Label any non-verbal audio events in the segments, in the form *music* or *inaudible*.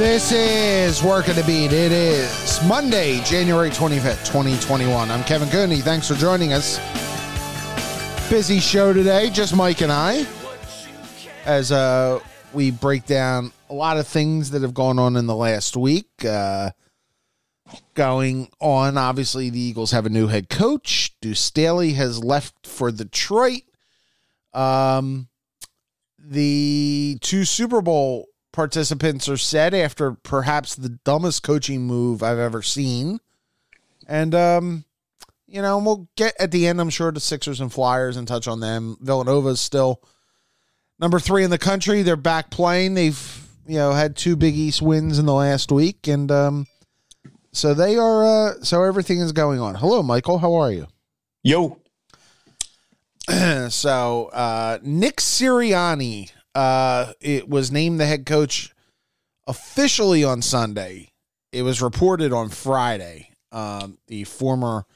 This is Working the Beat. It is Monday, January 25th, 2021. I'm Kevin Cooney. Thanks for joining us. Busy show today, just Mike and I, as uh, we break down a lot of things that have gone on in the last week. Uh, going on, obviously, the Eagles have a new head coach. Deuce Staley has left for Detroit. Um, the two Super Bowl participants are set after perhaps the dumbest coaching move I've ever seen. And um, you know, we'll get at the end, I'm sure, the Sixers and Flyers and touch on them. Villanova's still number three in the country. They're back playing. They've, you know, had two Big East wins in the last week. And um so they are uh so everything is going on. Hello, Michael. How are you? Yo. *clears throat* so uh Nick Sirianni uh, it was named the head coach officially on Sunday. It was reported on Friday. Um, the former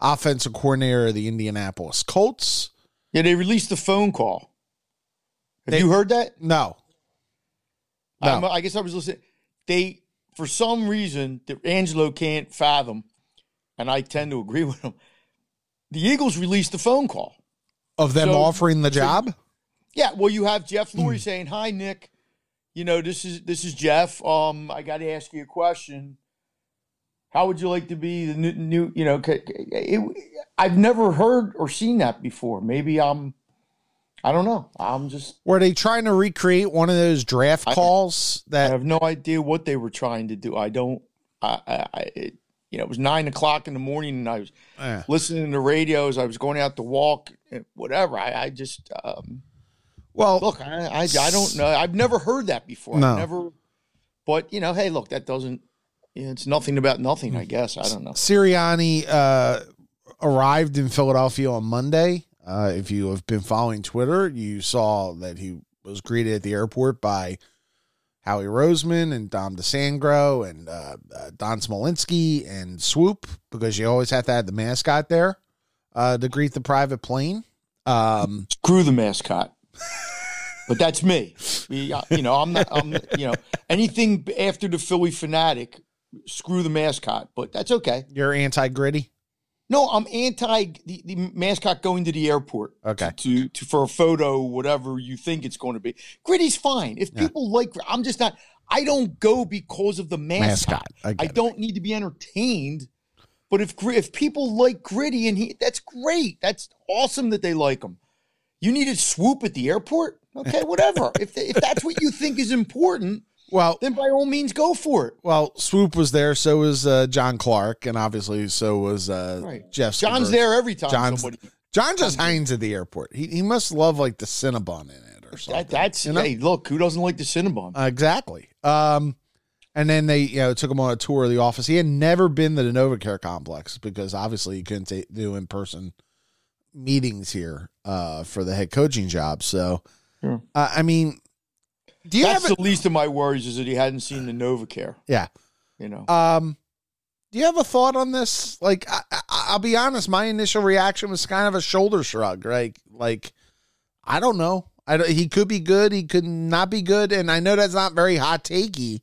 offensive coordinator of the Indianapolis Colts. Yeah, they released the phone call. Have they, you heard that? No. no. I guess I was listening. They, for some reason, that Angelo can't fathom, and I tend to agree *laughs* with him. The Eagles released the phone call of them so, offering the job. So, yeah, well, you have Jeff Lurie mm. saying, "Hi, Nick. You know this is this is Jeff. Um, I got to ask you a question. How would you like to be the new? new you know, it, I've never heard or seen that before. Maybe I'm." I don't know. I'm just. Were they trying to recreate one of those draft calls I, that? I have no idea what they were trying to do. I don't. I. I it, you know, it was nine o'clock in the morning, and I was eh. listening to radios. I was going out to walk, whatever. I, I just. Um, well, look, I, I, I don't know. I've never heard that before. No. I've never, but you know, hey, look, that doesn't. it's nothing about nothing. I guess I don't know. Sirianni uh, arrived in Philadelphia on Monday. Uh, if you have been following Twitter, you saw that he was greeted at the airport by Howie Roseman and Dom DiSandro and uh, uh, Don Smolenski and Swoop because you always have to have the mascot there uh, to greet the private plane. Um, Screw the mascot *laughs* but that's me. Uh, you know, I'm not. I'm you know anything after the Phillie Phanatic, Screw the mascot, but that's okay. You're anti gritty. No, I'm anti the, the mascot going to the airport. Okay. To, to for a photo, whatever you think it's going to be. Gritty's fine. If yeah. people like, I'm just not. I don't go because of the mascot. mascot. I, I don't need to be entertained. But if if people like Gritty and he, that's great. That's awesome that they like him. You needed swoop at the airport? Okay, whatever. if if that's what you think is important, well, then by all means go for it. Well, Swoop was there, so was uh, John Clark, and obviously so was uh, right. Jeff. John's there every time. John's, somebody John just hangs at the airport. He he must love like the Cinnabon in it or something. That, that's you know? hey, look, who doesn't like the Cinnabon? Uh, exactly. Um, and then they you know took him on a tour of the office. He had never been to the NovaCare complex because obviously he couldn't t- do in person meetings here uh, for the head coaching job. So, uh, I mean, do you That's have the least of my worries is that he hadn't seen the NovaCare. Yeah, you know. Um, do you have a thought on this? Like, I, will be honest, my initial reaction was kind of a shoulder shrug. Right? Like, I don't know. I don't, he could be good. He could not be good, and I know that's not very hot takey,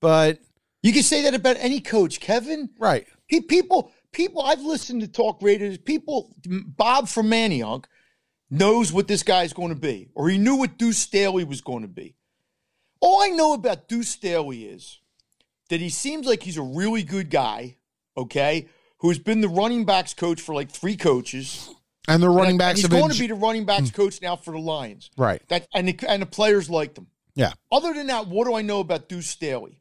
but you can say that about any coach, Kevin. Right? He, people people I've listened to talk radio. People, Bob from Manayunk knows what this guy's going to be, or he knew what Deuce Staley was going to be. All I know about Deuce Staley is that he seems like he's a really good guy, okay, who's been the running backs coach for like three coaches. And the running backs and he's going to be the running backs hmm. coach now for the Lions. Right. That and the, and the players liked him. Yeah. Other than that, what do I know about Deuce Staley?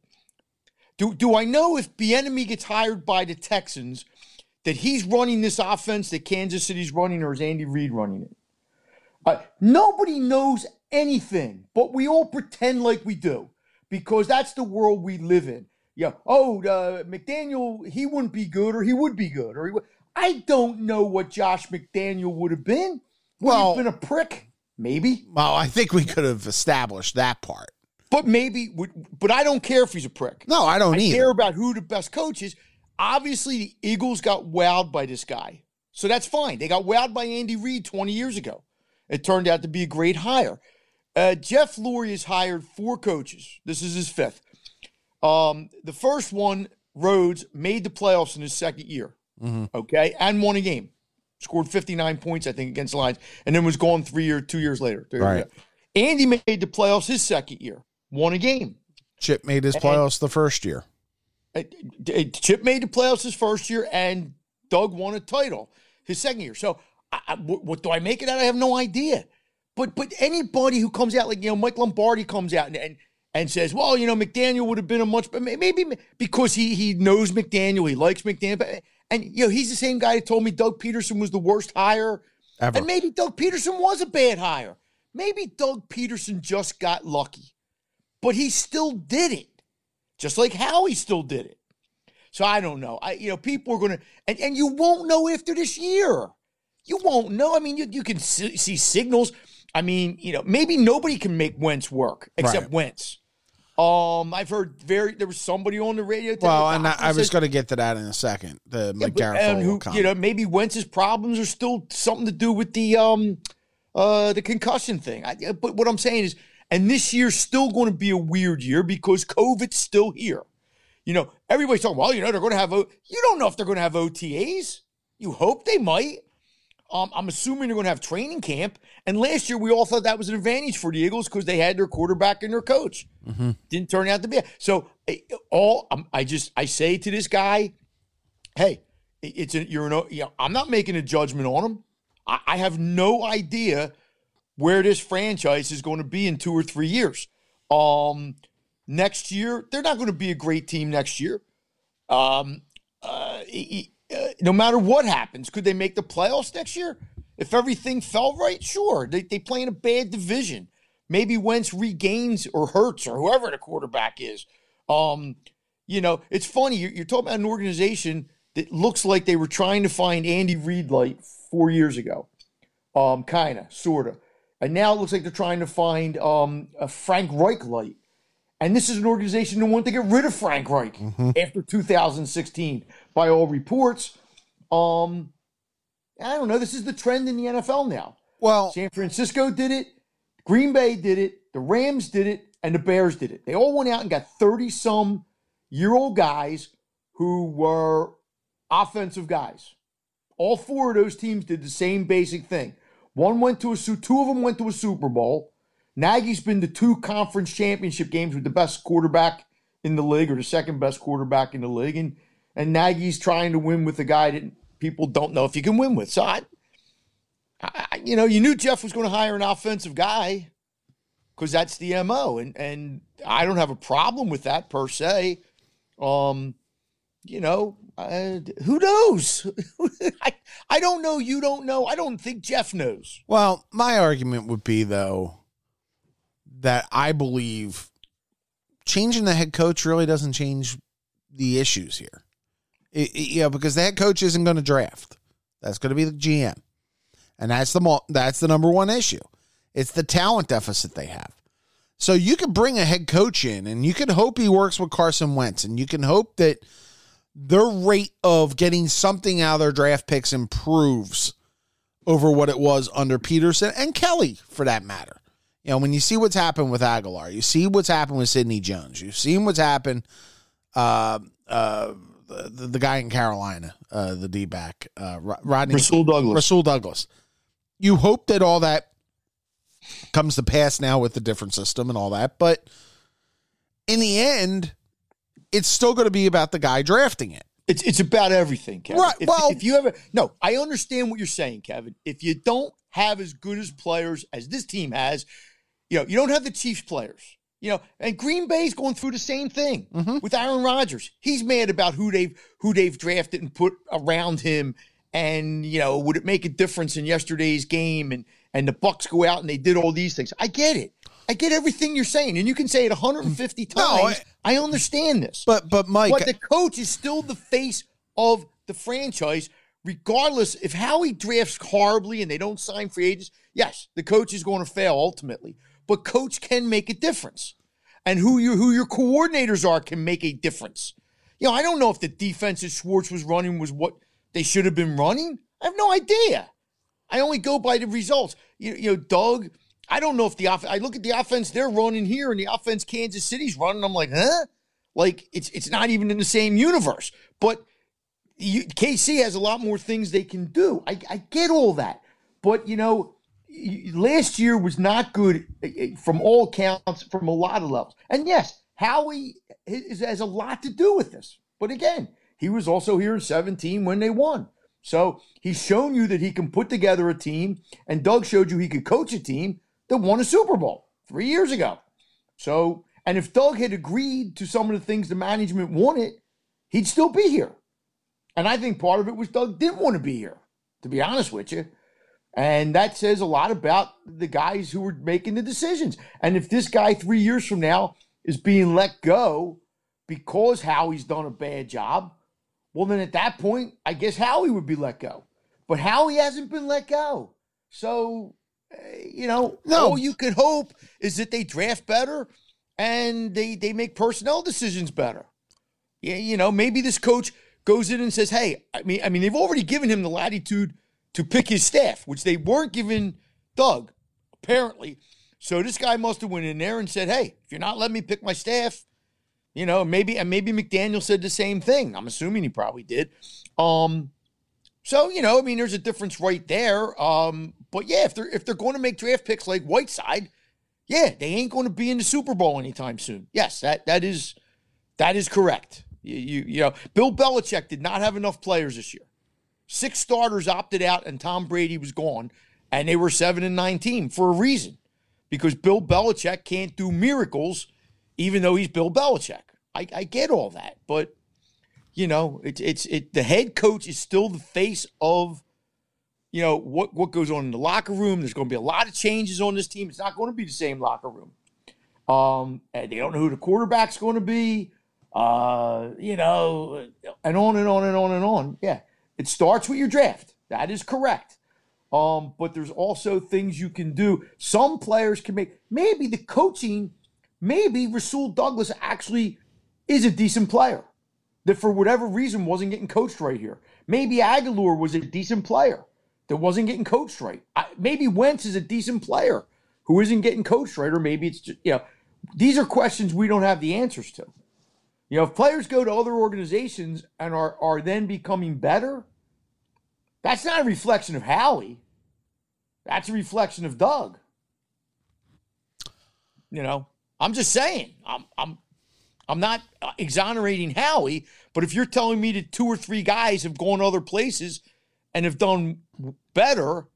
Do, do I know if Bieniemy gets hired by the Texans that he's running this offense that Kansas City's running, or is Andy Reid running it? Uh, nobody knows anything, but we all pretend like we do because that's the world we live in. Yeah. Oh, uh, McDaniel, he wouldn't be good, or he would be good, or he would. I don't know what Josh McDaniel would have been. Would well, have been a prick, maybe. Well, I think we could have established that part. But maybe, but I don't care if he's a prick. No, I don't I either. care about who the best coach is. Obviously, the Eagles got wowed by this guy. So that's fine. They got wowed by Andy Reid 20 years ago. It turned out to be a great hire. Uh, Jeff Lurie has hired four coaches. This is his fifth. Um, the first one, Rhodes made the playoffs in his second year. Okay, and won a game. Scored 59 points, I think, against the Lions, and then was gone three year, two years later. Right. Andy made the playoffs his second year, won a game. Chip made his playoffs the first year. Chip made the playoffs his first year, and Doug won a title his second year. So, I, what, what do I make of that? I have no idea. But but anybody who comes out like you know Mike Lombardi comes out and and, and says, well, you know McDaniel would have been a much, but maybe because he he knows McDaniel, he likes McDaniel, but, and you know he's the same guy that told me Doug Pederson was the worst hire, Ever. and maybe Doug Pederson was a bad hire. Maybe Doug Pederson just got lucky, but he still did it just like Howie still did it. So I don't know. I you know people are going to and, and you won't know after this year. You won't know. I mean, you, you can see, see signals. I mean, you know, maybe nobody can make Wentz work except Right. Wentz. Um, I've heard very there was somebody on the radio. Well, and I, I was going to get to that in a second. The yeah, Mike and who, Garafolo you know, maybe Wentz's problems are still something to do with the um uh the concussion thing. I, but what I'm saying is, and this year's still going to be a weird year because COVID's still here. You know, everybody's talking. Well, you know, they're going to have. O- you don't know if they're going to have OTAs. You hope they might. Um, I'm assuming they're going to have training camp. And last year, we all thought that was an advantage for the Eagles because they had their quarterback and their coach. Didn't turn out to be. So eh, all um, I just I say to this guy, hey, it's a, you're an, you know, I'm not making a judgment on him. I, I have no idea where this franchise is going to be in two or three years. Um, next year, they're not going to be a great team next year. Um, uh, uh, no matter what happens, could they make the playoffs next year? If everything fell right, sure. They, they play in a bad division. Maybe Wentz regains or hurts or whoever the quarterback is. Um, you know, it's funny. You're, you're talking about an organization that looks like they were trying to find Andy Reid light four years ago. Um, kind of, sort of. And now it looks like they're trying to find um, a Frank Reich light. And this is an organization that wanted to get rid of Frank Reich after 2016, by all reports. Um, I don't know. This is the trend in the NFL now. Well, San Francisco did it, Green Bay did it, the Rams did it, and the Bears did it. They all went out and got 30 some year old guys who were offensive guys. All four of those teams did the same basic thing. One went to a two of them went to a Super Bowl. Nagy's been to two conference championship games with the best quarterback in the league or the second best quarterback in the league. And and Nagy's trying to win with a guy that people don't know if you can win with. So I, I you know, you knew Jeff was going to hire an offensive guy because that's the MO. And and I don't have a problem with that per se. Um, you know, uh, who knows? *laughs* I, I don't know. You don't know. I don't think Jeff knows. Well, my argument would be though that I believe changing the head coach really doesn't change the issues here. It, it- you know, because the head coach isn't going to draft. That's going to be the GM, and that's the that's the number one issue. It's the talent deficit they have. So you could bring a head coach in, and you can hope he works with Carson Wentz, and you can hope that their rate of getting something out of their draft picks improves over what it was under Pederson and Kelly, for that matter. You know, when you see what's happened with Agholor, you see what's happened with Sidney Jones, you've seen what's happened. Uh, uh, the, the guy in Carolina, uh, the D back, uh, Rodney Rasul Douglas. Rasul Douglas. You hope that all that comes to pass now with the different system and all that, but in the end, it's still going to be about the guy drafting it. It's it's about everything, Kevin. Right, If, well- if you ever no, I understand what you're saying, Kevin. If you don't have as good as players as this team has, you know, you don't have the Chiefs players. You know, and Green Bay's going through the same thing mm-hmm. with Aaron Rodgers. He's mad about who they've who they've drafted and put around him. And you know, would it make a difference in yesterday's game? And and the Bucs go out and they did all these things. I get it. I get everything you're saying, and you can say it 150 times. No, I- I understand this. But but Mike, But the coach is still the face of the franchise, regardless if Howie drafts horribly and they don't sign free agents. Yes, the coach is going to fail ultimately, but coach can make a difference, and who your who your coordinators are can make a difference. You know, I don't know if the defense that Schwartz was running was what they should have been running. I have no idea. I only go by the results. You, you know, Doug. I don't know if the off- I look at the offense they're running here and the offense Kansas City's running. I'm like, huh? Like it's it's not even in the same universe. But you, KC has a lot more things they can do. I, I get all that, but you know, last year was not good eh, eh, from all counts, from a lot of levels. And yes, Howie is, has a lot to do with this. But again, he was also here in 17 when they won. So he's shown you that he can put together a team, and Doug showed you he could coach a team that won a Super Bowl three years ago. So, and if Doug had agreed to some of the things the management wanted, he'd still be here. And I think part of it was Doug didn't want to be here, to be honest with you. And that says a lot about the guys who were making the decisions. And if this guy three years from now is being let go because Howie's done a bad job, well, then at that point, I guess Howie would be let go. But Howie hasn't been let go. So, you know, no. all you could hope is that they draft better and they, they make personnel decisions better. Yeah, you know, maybe this coach goes in and says, "Hey, I mean, I mean, they've already given him the latitude to pick his staff, which they weren't giving Doug, apparently. So this guy must have went in there and said, "Hey, if you're not letting me pick my staff, you know, maybe and maybe McDaniel said the same thing. I'm assuming he probably did. Um, so you know, I mean, there's a difference right there. Um, but yeah, if they're if they're going to make draft picks like Whiteside, yeah, they ain't going to be in the Super Bowl anytime soon. Yes, that that is that is correct. You, you, you know, Bill Belichick did not have enough players this year. Six starters opted out, and Tom Brady was gone, and they were seven and nineteen for a reason, because Bill Belichick can't do miracles, even though he's Bill Belichick. I, I get all that, but you know, it's it's it. The head coach is still the face of, you know, what what goes on in the locker room. There's going to be a lot of changes on this team. It's not going to be the same locker room. Um, and they don't know who the quarterback's going to be uh, you know, and on and on and on and on. Yeah, it starts with your draft. That is correct. Um, but there's also things you can do. Some players can make maybe the coaching, maybe Rasul Douglas actually is a decent player that for whatever reason wasn't getting coached right here. Maybe Agholor was a decent player that wasn't getting coached right. I, maybe Wentz is a decent player who isn't getting coached right, or maybe it's just, you know, these are questions we don't have the answers to. You know, if players go to other organizations and are, are then becoming better, that's not a reflection of Howie. That's a reflection of Doug. You know, I'm just saying. I'm I'm I'm not exonerating Howie, but if you're telling me that two or three guys have gone other places and have done better,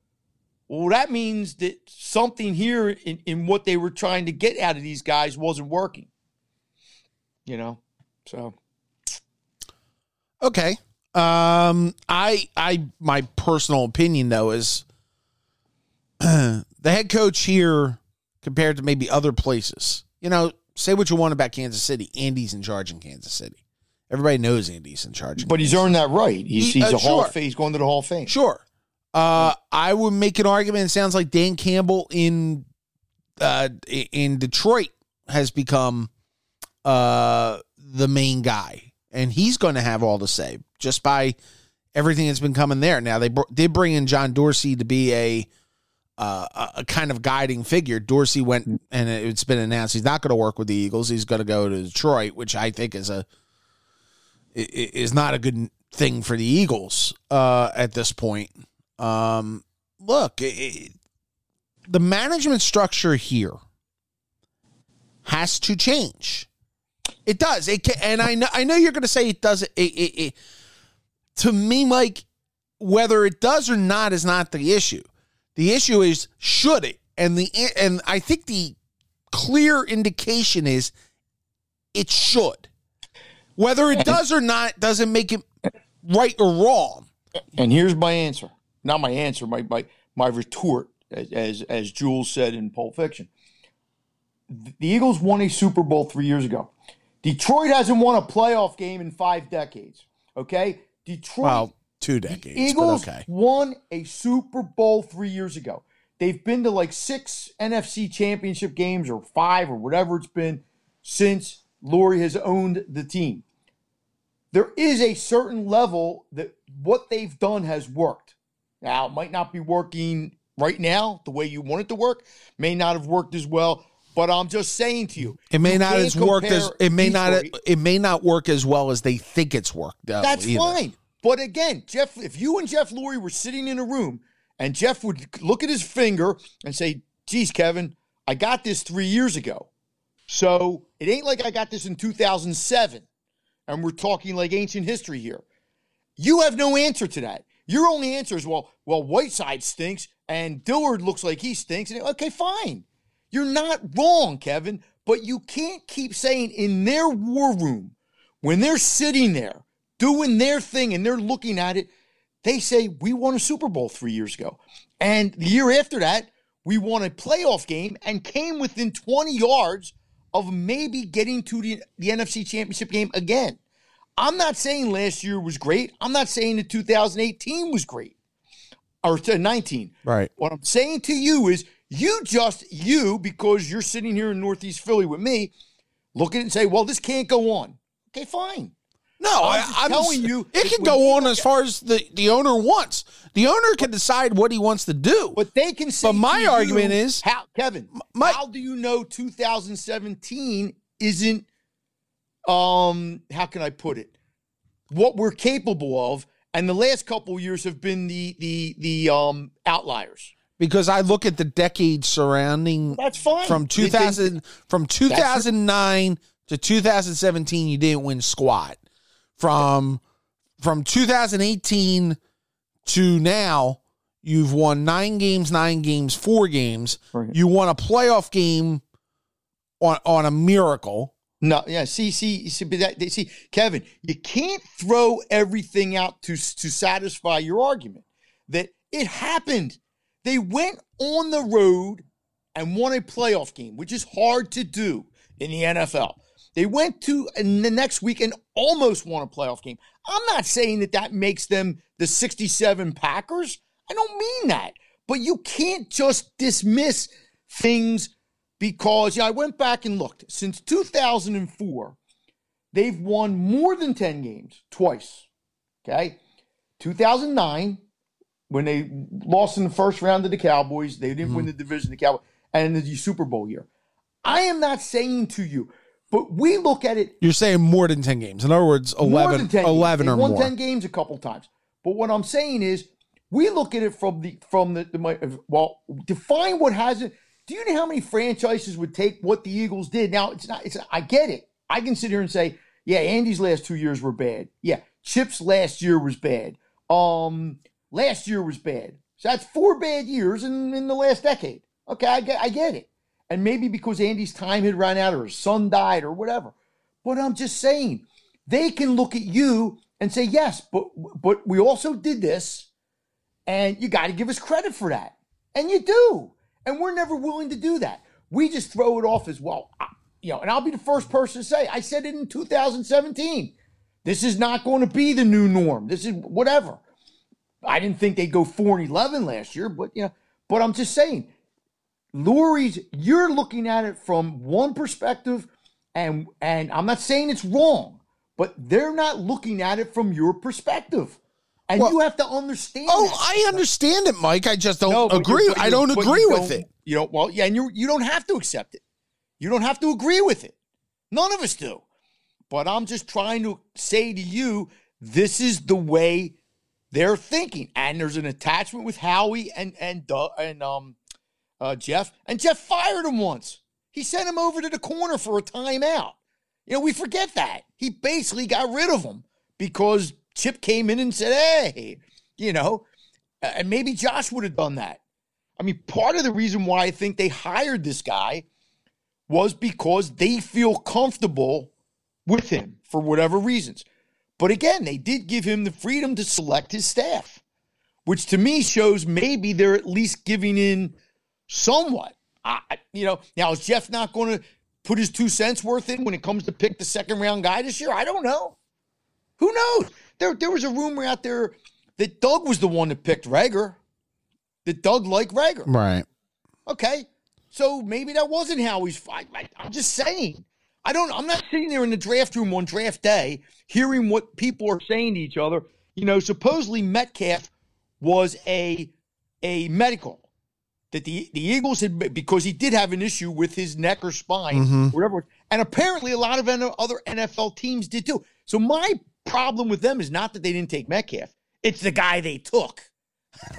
well, that means that something here in, in what they were trying to get out of these guys wasn't working. You know? So okay. Um, I I my personal opinion though is *clears throat* the head coach here compared to maybe other places. You know, say what you want about Kansas City. Andy's in charge in Kansas City. Everybody knows Andy's in charge. but he's earned that right. He's, he, he's uh, a Hall of Fame. He's going to the Hall of Fame. Sure. Uh, I would make an argument. It sounds like Dan Campbell in uh, in Detroit has become uh, the main guy, and he's going to have all to say just by everything that's been coming there. Now they did bring in John Dorsey to be a uh, a kind of guiding figure. Dorsey went, and it's been announced he's not going to work with the Eagles. He's going to go to Detroit, which I think is a is not a good thing for the Eagles uh, at this point. Um, look, it, the management structure here has to change. It does. It can, and I know I know you're going to say it doesn't. It, it, it, to me, Mike, whether it does or not is not the issue. The issue is should it, and the and I think the clear indication is it should. Whether it does or not doesn't make it right or wrong. And here's my answer. Not my answer. My my my retort, as as Jules said in Pulp Fiction. The Eagles won a Super Bowl three years ago. Detroit hasn't won a playoff game in five decades. Okay, Detroit. Well, two decades. Eagles okay. won a Super Bowl three years ago. They've been to like six NFC championship games or five or whatever it's been since Lurie has owned the team. There is a certain level that what they've done has worked. Now, it might not be working right now the way you want it to work, may not have worked as well But I'm just saying to you, It may you not as work as it may not Detroit. it may not work as well as they think it's worked. out That's either. fine. But again, Jeff, if you and Jeff Lurie were sitting in a room and Jeff would look at his finger and say, geez, Kevin, I got this three years ago. So it ain't like I got this in 2007 and we're talking like ancient history here. You have no answer to that. Your only answer is, well, well, Whiteside stinks and Dillard looks like he stinks. And okay, fine. You're not wrong, Kevin, but you can't keep saying in their war room, when they're sitting there doing their thing and they're looking at it, they say, We won a Super Bowl three years ago. And the year after that, we won a playoff game and came within 20 yards of maybe getting to the, the NFC Championship game again. I'm not saying last year was great. I'm not saying that 2018 was great or to 19. Right. What I'm saying to you is you just, you, because you're sitting here in Northeast Philly with me, look at it and say, well, this can't go on. Okay, fine. No, I'm I, I'm telling you, it can go on as far as the, the owner wants. The owner can decide what he wants to do. But they can say. But my to you, argument is- how Kevin, my- how do you know 2017 isn't? Um, how can I put it? What we're capable of, and the last couple of years have been the the the um outliers. because I look at the decades surrounding That's fine. from They- they- 2000 from 2009 to 2017 you didn't win squat. From from 2018 to now you've won 9 games, 9 games, 4 games. Right. You won a playoff game on on a miracle. No, yeah. See, see, see, but that, they- see, Kevin, you can't throw everything out to to satisfy your argument that it happened. They went on the road and won a playoff game, which is hard to do in the NFL. They went to in the next week and almost won a playoff game. I'm not saying that that makes them the 67 Packers. I don't mean that. But you can't just dismiss things because yeah, I went back and looked. Since 2004, they've won more than 10 games twice. Okay? 2009 when they lost in the first round to the Cowboys, they didn't mm-hmm. win the division the Cowboys and the Super Bowl year. I am not saying to you, but we look at it You're saying more than 10 games. In other words, 11 more than 10 games. 11 They or won more. 10 games a couple times. But what I'm saying is, we look at it from the from the, the well, define what hasn't. Do you know how many franchises would take what the Eagles did? Now it's not. It's I get it. I can sit here and say, yeah, Andy's last two years were bad. Yeah, Chip's last year was bad. Um, last year was bad. So that's four bad years in, in the last decade. Okay, I get I get it. And maybe because Andy's time had run out or his son died or whatever. But I'm just saying, they can look at you and say, yes, but but we also did this, and you got to give us credit for that. And you do. And we're never willing to do that. We just throw it off as well. I- You know, and I'll be the first person to say, I said it in 2017. This is not going to be the new norm. This is whatever. I didn't think they'd go 4 and 11 last year, but you know, but I'm just saying, Lurie's, you're looking at it from one perspective, and and I'm not saying it's wrong, but they're not looking at it from your perspective. And Well- you have to understand. Oh, that. I understand it, Mike. I just don't No, agree. I don't agree with don't- it. You don't. Well, yeah, and you you don't have to accept it. You don't have to agree with it. None of us do. But I'm just trying to say to you, this is the way they're thinking, and there's an attachment with Howie and and and um uh, Jeff, and Jeff fired him once. He sent him over to the corner for a timeout. You know, we forget that he basically got rid of him because Chip came in and said, "Hey, you know," and maybe Josh would have done that. I mean, part of the reason why I think they hired this guy was because they feel comfortable with him for whatever reasons. But again, they did give him the freedom to select his staff, which to me shows maybe they're at least giving in somewhat. I, you know, now is Jeff not going to put his two cents worth in when it comes to pick the second round guy this year? I don't know. Who knows? There, there was a rumor out there that Doug was the one that picked Reagor. That Doug liked Reagor. Right. Okay, so maybe that wasn't how he's. I, I'm just saying. I don't. I'm not sitting there in the draft room on draft day hearing what people are saying to each other. You know, supposedly Metcalf was a a medical. That the the Eagles had because he did have an issue with his neck or spine, Mhm. whatever. And apparently, a lot of other NFL teams did too. So my problem with them is not that they didn't take Metcalf; it's the guy they took. *laughs*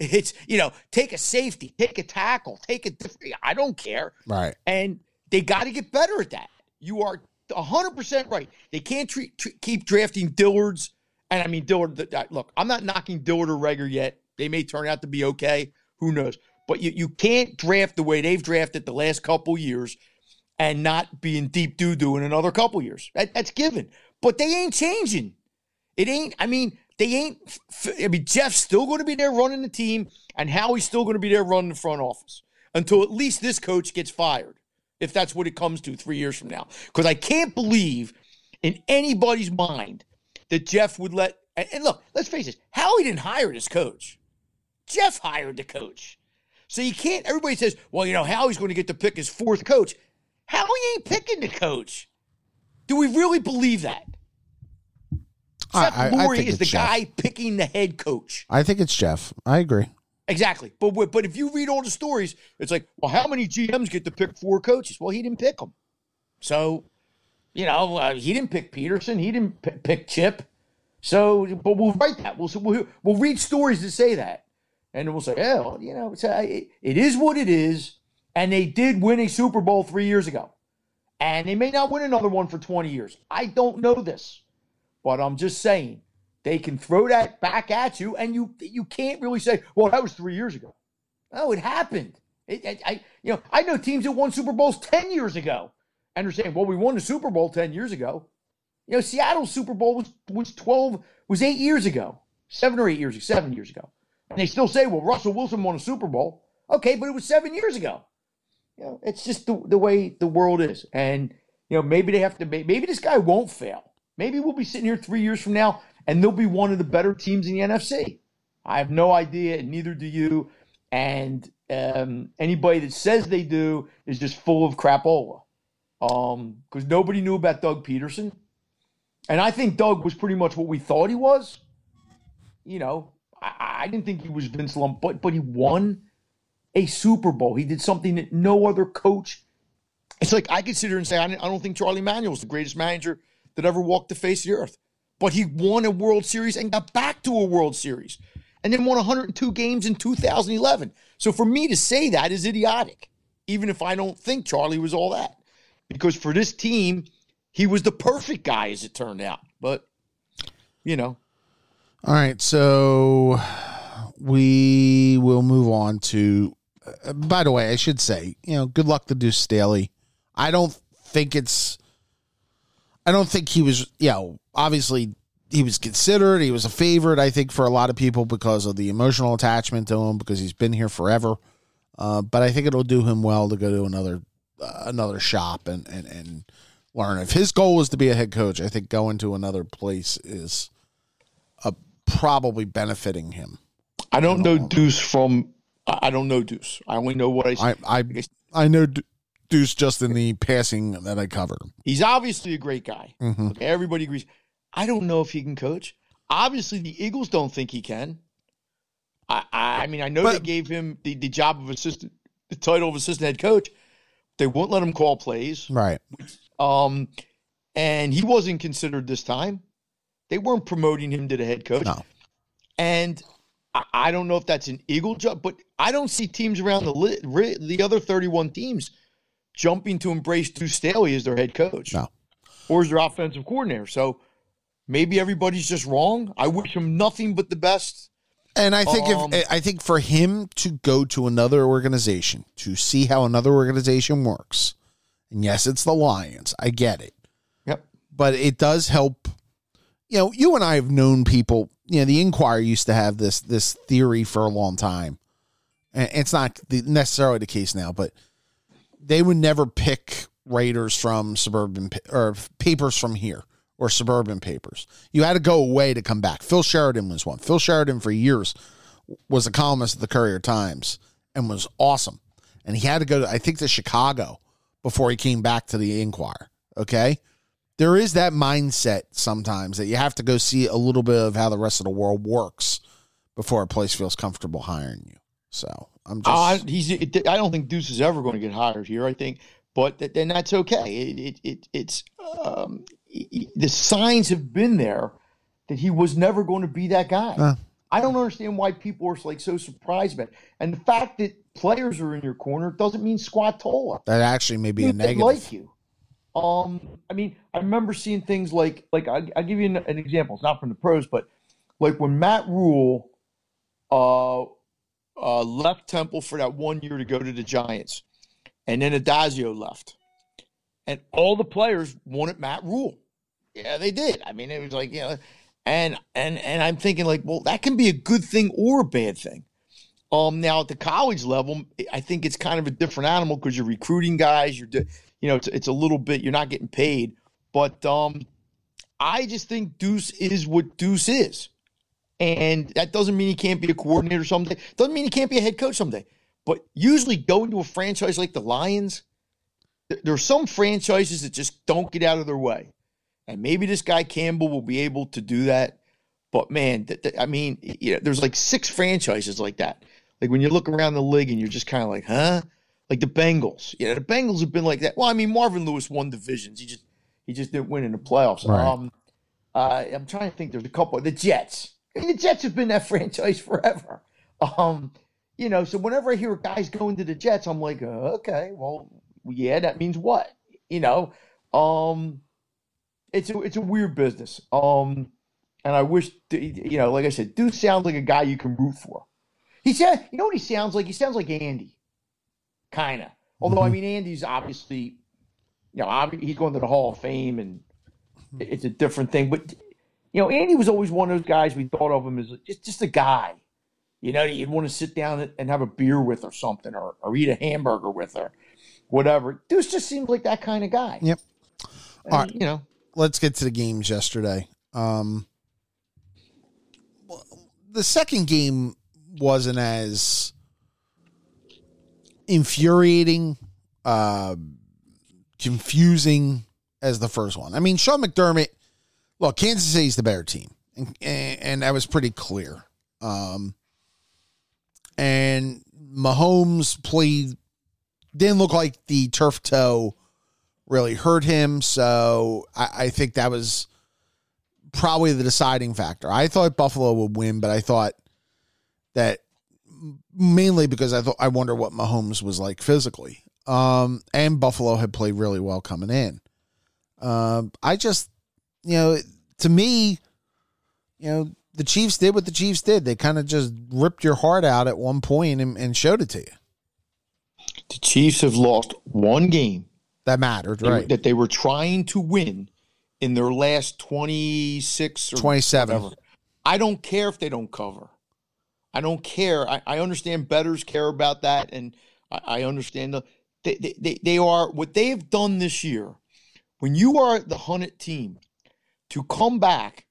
it's you know, take a safety, take a tackle, take a different. I don't care, Right. and they got to get better at that. You are hundred percent right. They can't treat, tre- keep drafting Dillards, and I mean Dillard. Look, I'm not knocking Dillard or Reagor yet. They may turn out to be okay. Who knows? But you, you can't draft the way they've drafted the last couple years and not be in deep doo doo in another couple years. That, that's given. But they ain't changing. It ain't. I mean, they ain't. I mean, Jeff's still going to be there running the team, and Howie's still going to be there running the front office until at least this coach gets fired, if that's what it comes to three years from now. Because I can't believe in anybody's mind that Jeff would let. And, look, let's face it, Howie didn't hire this coach. Jeff hired the coach. So you can't. Everybody says, "Well, you know, Howie's going to get to pick his fourth coach." Howie ain't picking the coach. Do we really believe that? Jeff I- is the Jeff. guy picking the head coach. I think it's Jeff. I agree. Exactly. But but if you read all the stories, it's like, well, how many GMs get to pick four coaches? Well, he didn't pick them. So, you know, uh, he didn't pick Pederson. He didn't p- pick Chip. So, but we'll write that. We'll, we'll we'll read stories that say that, and we'll say, yeah, well, you know, uh, it, it is what it is. And they did win a Super Bowl three years ago, and they may not win another one for twenty years. I don't know this, but I'm just saying they can throw that back at you, and you you can't really say, well, that was three years ago. No, it happened. It, I, I, you know, I know teams that won Super Bowls ten years ago, and they're saying, well, we won the Super Bowl ten years ago. You know, Seattle's Super Bowl was was twelve was eight years ago, seven or eight years, ago, seven years ago, and they still say, well, Russell Wilson won a Super Bowl. Okay, but it was seven years ago. You know, it's just the, the way the world is, and you know, maybe they have to. Maybe this guy won't fail. Maybe we'll be sitting here three years from now, and they'll be one of the better teams in the NFC. I have no idea, and neither do you. And um, anybody that says they do is just full of crapola. Um, because nobody knew about Doug Pederson, and I think Doug was pretty much what we thought he was. You know, I, I didn't think he was Vince Lombardi, but but he won a Super Bowl. He did something that no other coach. It's like I could sit here and say I I don't think Charlie Manuel is the greatest manager that ever walked the face of the earth, but he won a World Series and got back to a World Series, and then won 102 games in 2011. So for me to say that is idiotic, even if I don't think Charlie was all that, because for this team, he was the perfect guy as it turned out. But you know, All right, so we will move on to. Uh, by the way, I should say, you know, good luck to Deuce Staley. I don't think it's. I don't think he was. You know, obviously he was considered. He was a favorite. I think for a lot of people because of the emotional attachment to him because he's been here forever. Uh, but I think it'll do him well to go to another uh, another shop and and and learn. If his goal is to be a head coach, I think going to another place is probably benefiting him. I don't know Deuce from. I don't know Deuce. I only know what I. I I I know Deuce just in the passing that I cover. He's obviously a great guy. Mhm. Okay, everybody agrees. I don't know if he can coach. Obviously, the Eagles don't think he can. I, I I mean, I know they gave him the, the job of assistant, the title of assistant head coach. They won't let him call plays. Right. Um, and he wasn't considered this time. They weren't promoting him to the head coach. No. And I, don't know if that's an Eagle job, but I don't see teams around the li- the other 31 teams jumping to embrace Deuce Staley as their head coach No. or as their offensive coordinator. So maybe everybody's just wrong. I wish him nothing but the best. And I think Um, if I think for him to go to another organization to see how another organization works, and yes, it's the Lions. I get it. Yep. but it does help. You know, you and I have known people. You know, the Inquirer used to have this this theory for a long time, and it's not the, necessarily the case now. But they would never pick writers from suburban or papers from here or suburban papers. You had to go away to come back. Phil Sheridan was one. Phil Sheridan for years was a columnist at the Courier Times and was awesome. And he had to go to I think to Chicago before he came back to the Inquirer. Okay there is that mindset sometimes that you have to go see a little bit of how the rest of the world works before a place feels comfortable hiring you. So I'm Uh, just he's. It, I don't think Deuce is ever going to get hired here. I think, but th- then that's okay. It, it, it it's um, he- he- the signs have been there that he was never going to be that guy. Uh. I don't understand why people are like so surprised about it. And the fact that players are in your corner doesn't mean squat tola. that actually may be a negative. like you. Um, I mean, I remember seeing things like like I, I'll give you an, an example. It's not from the pros, but like when Matt Rhule uh, uh, left Temple for that one year to go to the Giants, and then Addazio left, and all the players wanted Matt Rhule. Yeah, they did. I mean, it was like you know, and and and I'm thinking like, well, that can be a good thing or a bad thing. Um, now at the college level, I think it's kind of a different animal because you're recruiting guys. You're, you know, it's it's a little bit. You're not getting paid, but um, I just think Deuce is what Deuce is, and that doesn't mean he can't be a coordinator someday. Doesn't mean he can't be a head coach someday. But usually, going to a franchise like the Lions, th- there are some franchises that just don't get out of their way, and maybe this guy Campbell will be able to do that. But man, th- th- I mean, you know, there's like six franchises like that. Like when you look around the league and you're just kind of like, huh? Like the Bengals. Yeah, the Bengals have been like that. Well, I mean, Marvin Lewis won divisions. He just he just didn't win in the playoffs. Right. Um, uh, I'm trying to think. There's a couple. The Jets. I mean, the Jets have been that *laughs* franchise forever. Um, you know, so whenever I hear guys going to the Jets, I'm like, uh, okay, well, yeah, that means what? You know, um, it's a it's a weird business. Um, and I wish, you know, like I said, dude sounds like a guy you can root for. He said, you know what he sounds like? He sounds like Andy, kind of. Although I Mhm. mean, Andy's obviously, you know, he's going to the Hall of Fame, and it's a different thing. But you know, Andy was always one of those guys we thought of him as just just a guy. You know, you'd want to sit down and- and have a beer with or something, or or eat a hamburger with or whatever. Deuce just seems like that kind of guy. Yep. And, All right. You know, let's get to the games yesterday. Um, the second game wasn't as infuriating, uh, confusing as the first one. I mean, Sean McDermott. Look, Kansas City's the better team, and, and that was pretty clear. Um, and Mahomes played didn't look like the turf toe really hurt him. So I, I think that was probably the deciding factor. I thought Buffalo would win, but I thought that mainly because I thought I wonder what Mahomes was like physically. Um, and Buffalo had played really well coming in. Um, I just, you know, to me, you know, the Chiefs did what the Chiefs did. They kind of just ripped your heart out at one point and, and showed it to you. the Chiefs have lost one game That mattered, right? that they were trying to win in their last 26 or 27. whatever. I don't care if they don't cover. I don't care. I, I understand betters care about that, and I, I understand the they, they, they, are what they have done this year. When you are the hunted team to come back,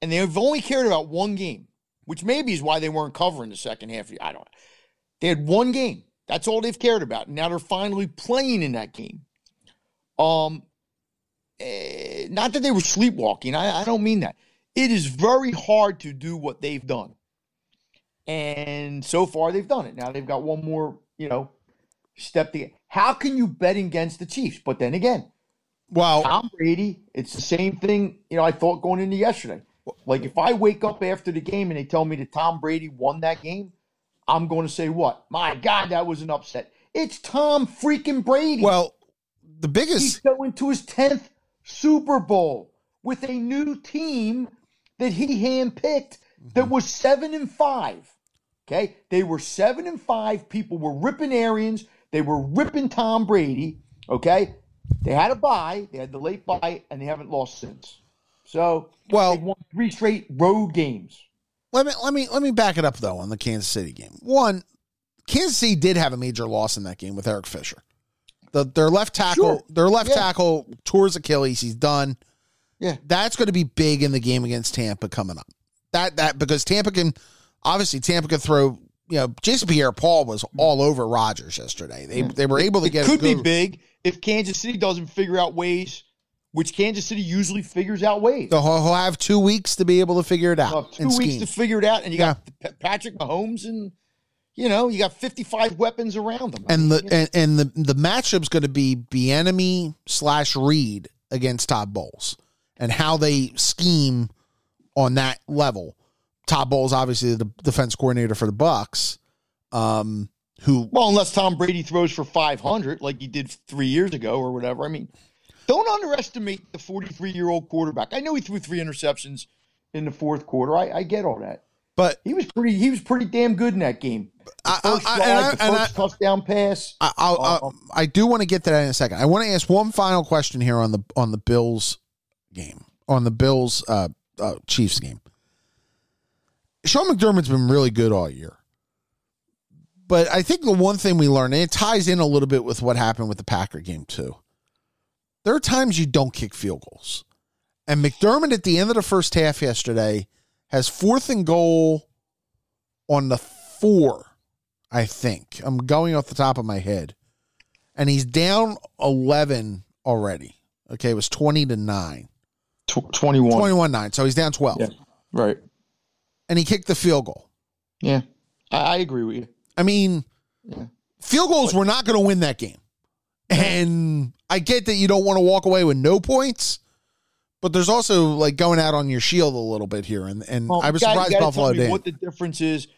and they've only cared about one game, which maybe is why they weren't covering the second half. I don't. They had one game. That's all they've cared about. Now they're finally playing in that game. Um, eh, not that they were sleepwalking. I, I don't mean that. It is very hard to do what they've done, and so far they've done it. Now they've got one more, you know, step to get. How can you bet against the Chiefs? But then again, Well, Tom Brady, it's the same thing, you know, I thought going into yesterday. Like if I wake up after the game and they tell me that Tom Brady won that game, I'm going to say what? My God, that was an upset. It's Tom freaking Brady. well, the biggest he's biggest going to his 10th Super Bowl with a new team that he handpicked that mm-hmm. was 7 and 5. Okay? They were 7 and 5. People were ripping Arians. They were ripping Tom Brady. Okay? They had a bye. They had the late bye, and they haven't lost since. So Well- they won three straight road games. let me let me let me back it up though on the Kansas City game. One, Kansas City did have a major loss in that game with Eric Fisher. The, their left tackle, Sure. their left Yeah. tackle tours Achilles. He's done. Yeah. That's going to be big in the game against Tampa coming up. That that because Tampa can obviously Tampa could throw. You know, Jason Pierre-Paul was all over Rodgers yesterday. They they were able to It get could be big if Kansas City doesn't figure out ways, which Kansas City usually figures out ways. He'll, he'll have two weeks to be able to figure it out. Two weeks scheme. to figure it out, and you got P- Patrick Mahomes and you know, you got 55 weapons around them. I And mean, the you know, and, and the the matchup's going to be Bieniemy slash Reid against Todd Bowles, and how they scheme on that level. Todd Bowles, obviously the defense coordinator for the Bucs, um, who well, unless Tom Brady throws for 500 like he did three years ago or whatever. I mean, don't underestimate the 43 year old quarterback. I know he threw three interceptions in the fourth quarter. I, I get all that. but He was pretty. He was pretty damn good in that game. The I- first I- drive, the first touchdown pass. I, I'll, I do want to get to that in a second. I want to ask one final question here on the on the Bills game, on the Bills uh, uh, Chiefs game. Sean McDermott's been really good all year, but I think the one thing we learned, and it ties in a little bit with what happened with the Packer game too. There are times you don't kick field goals, and McDermott at the end of the first half yesterday has fourth and goal on the four. I think. I'm going off the top of my head. And he's down 11 already. Okay, it was 20 to 9. Tw- 21. 21 9. So he's down 12. Yeah. Right. And he kicked the field goal. Yeah. I, I agree with you. I mean, Yeah. field goals were not going to win that game. And I get that you don't want to walk away with no points, but there's also like going out on your shield a little bit here. And, and Well, I was gotta- surprised Buffalo did. What the difference is?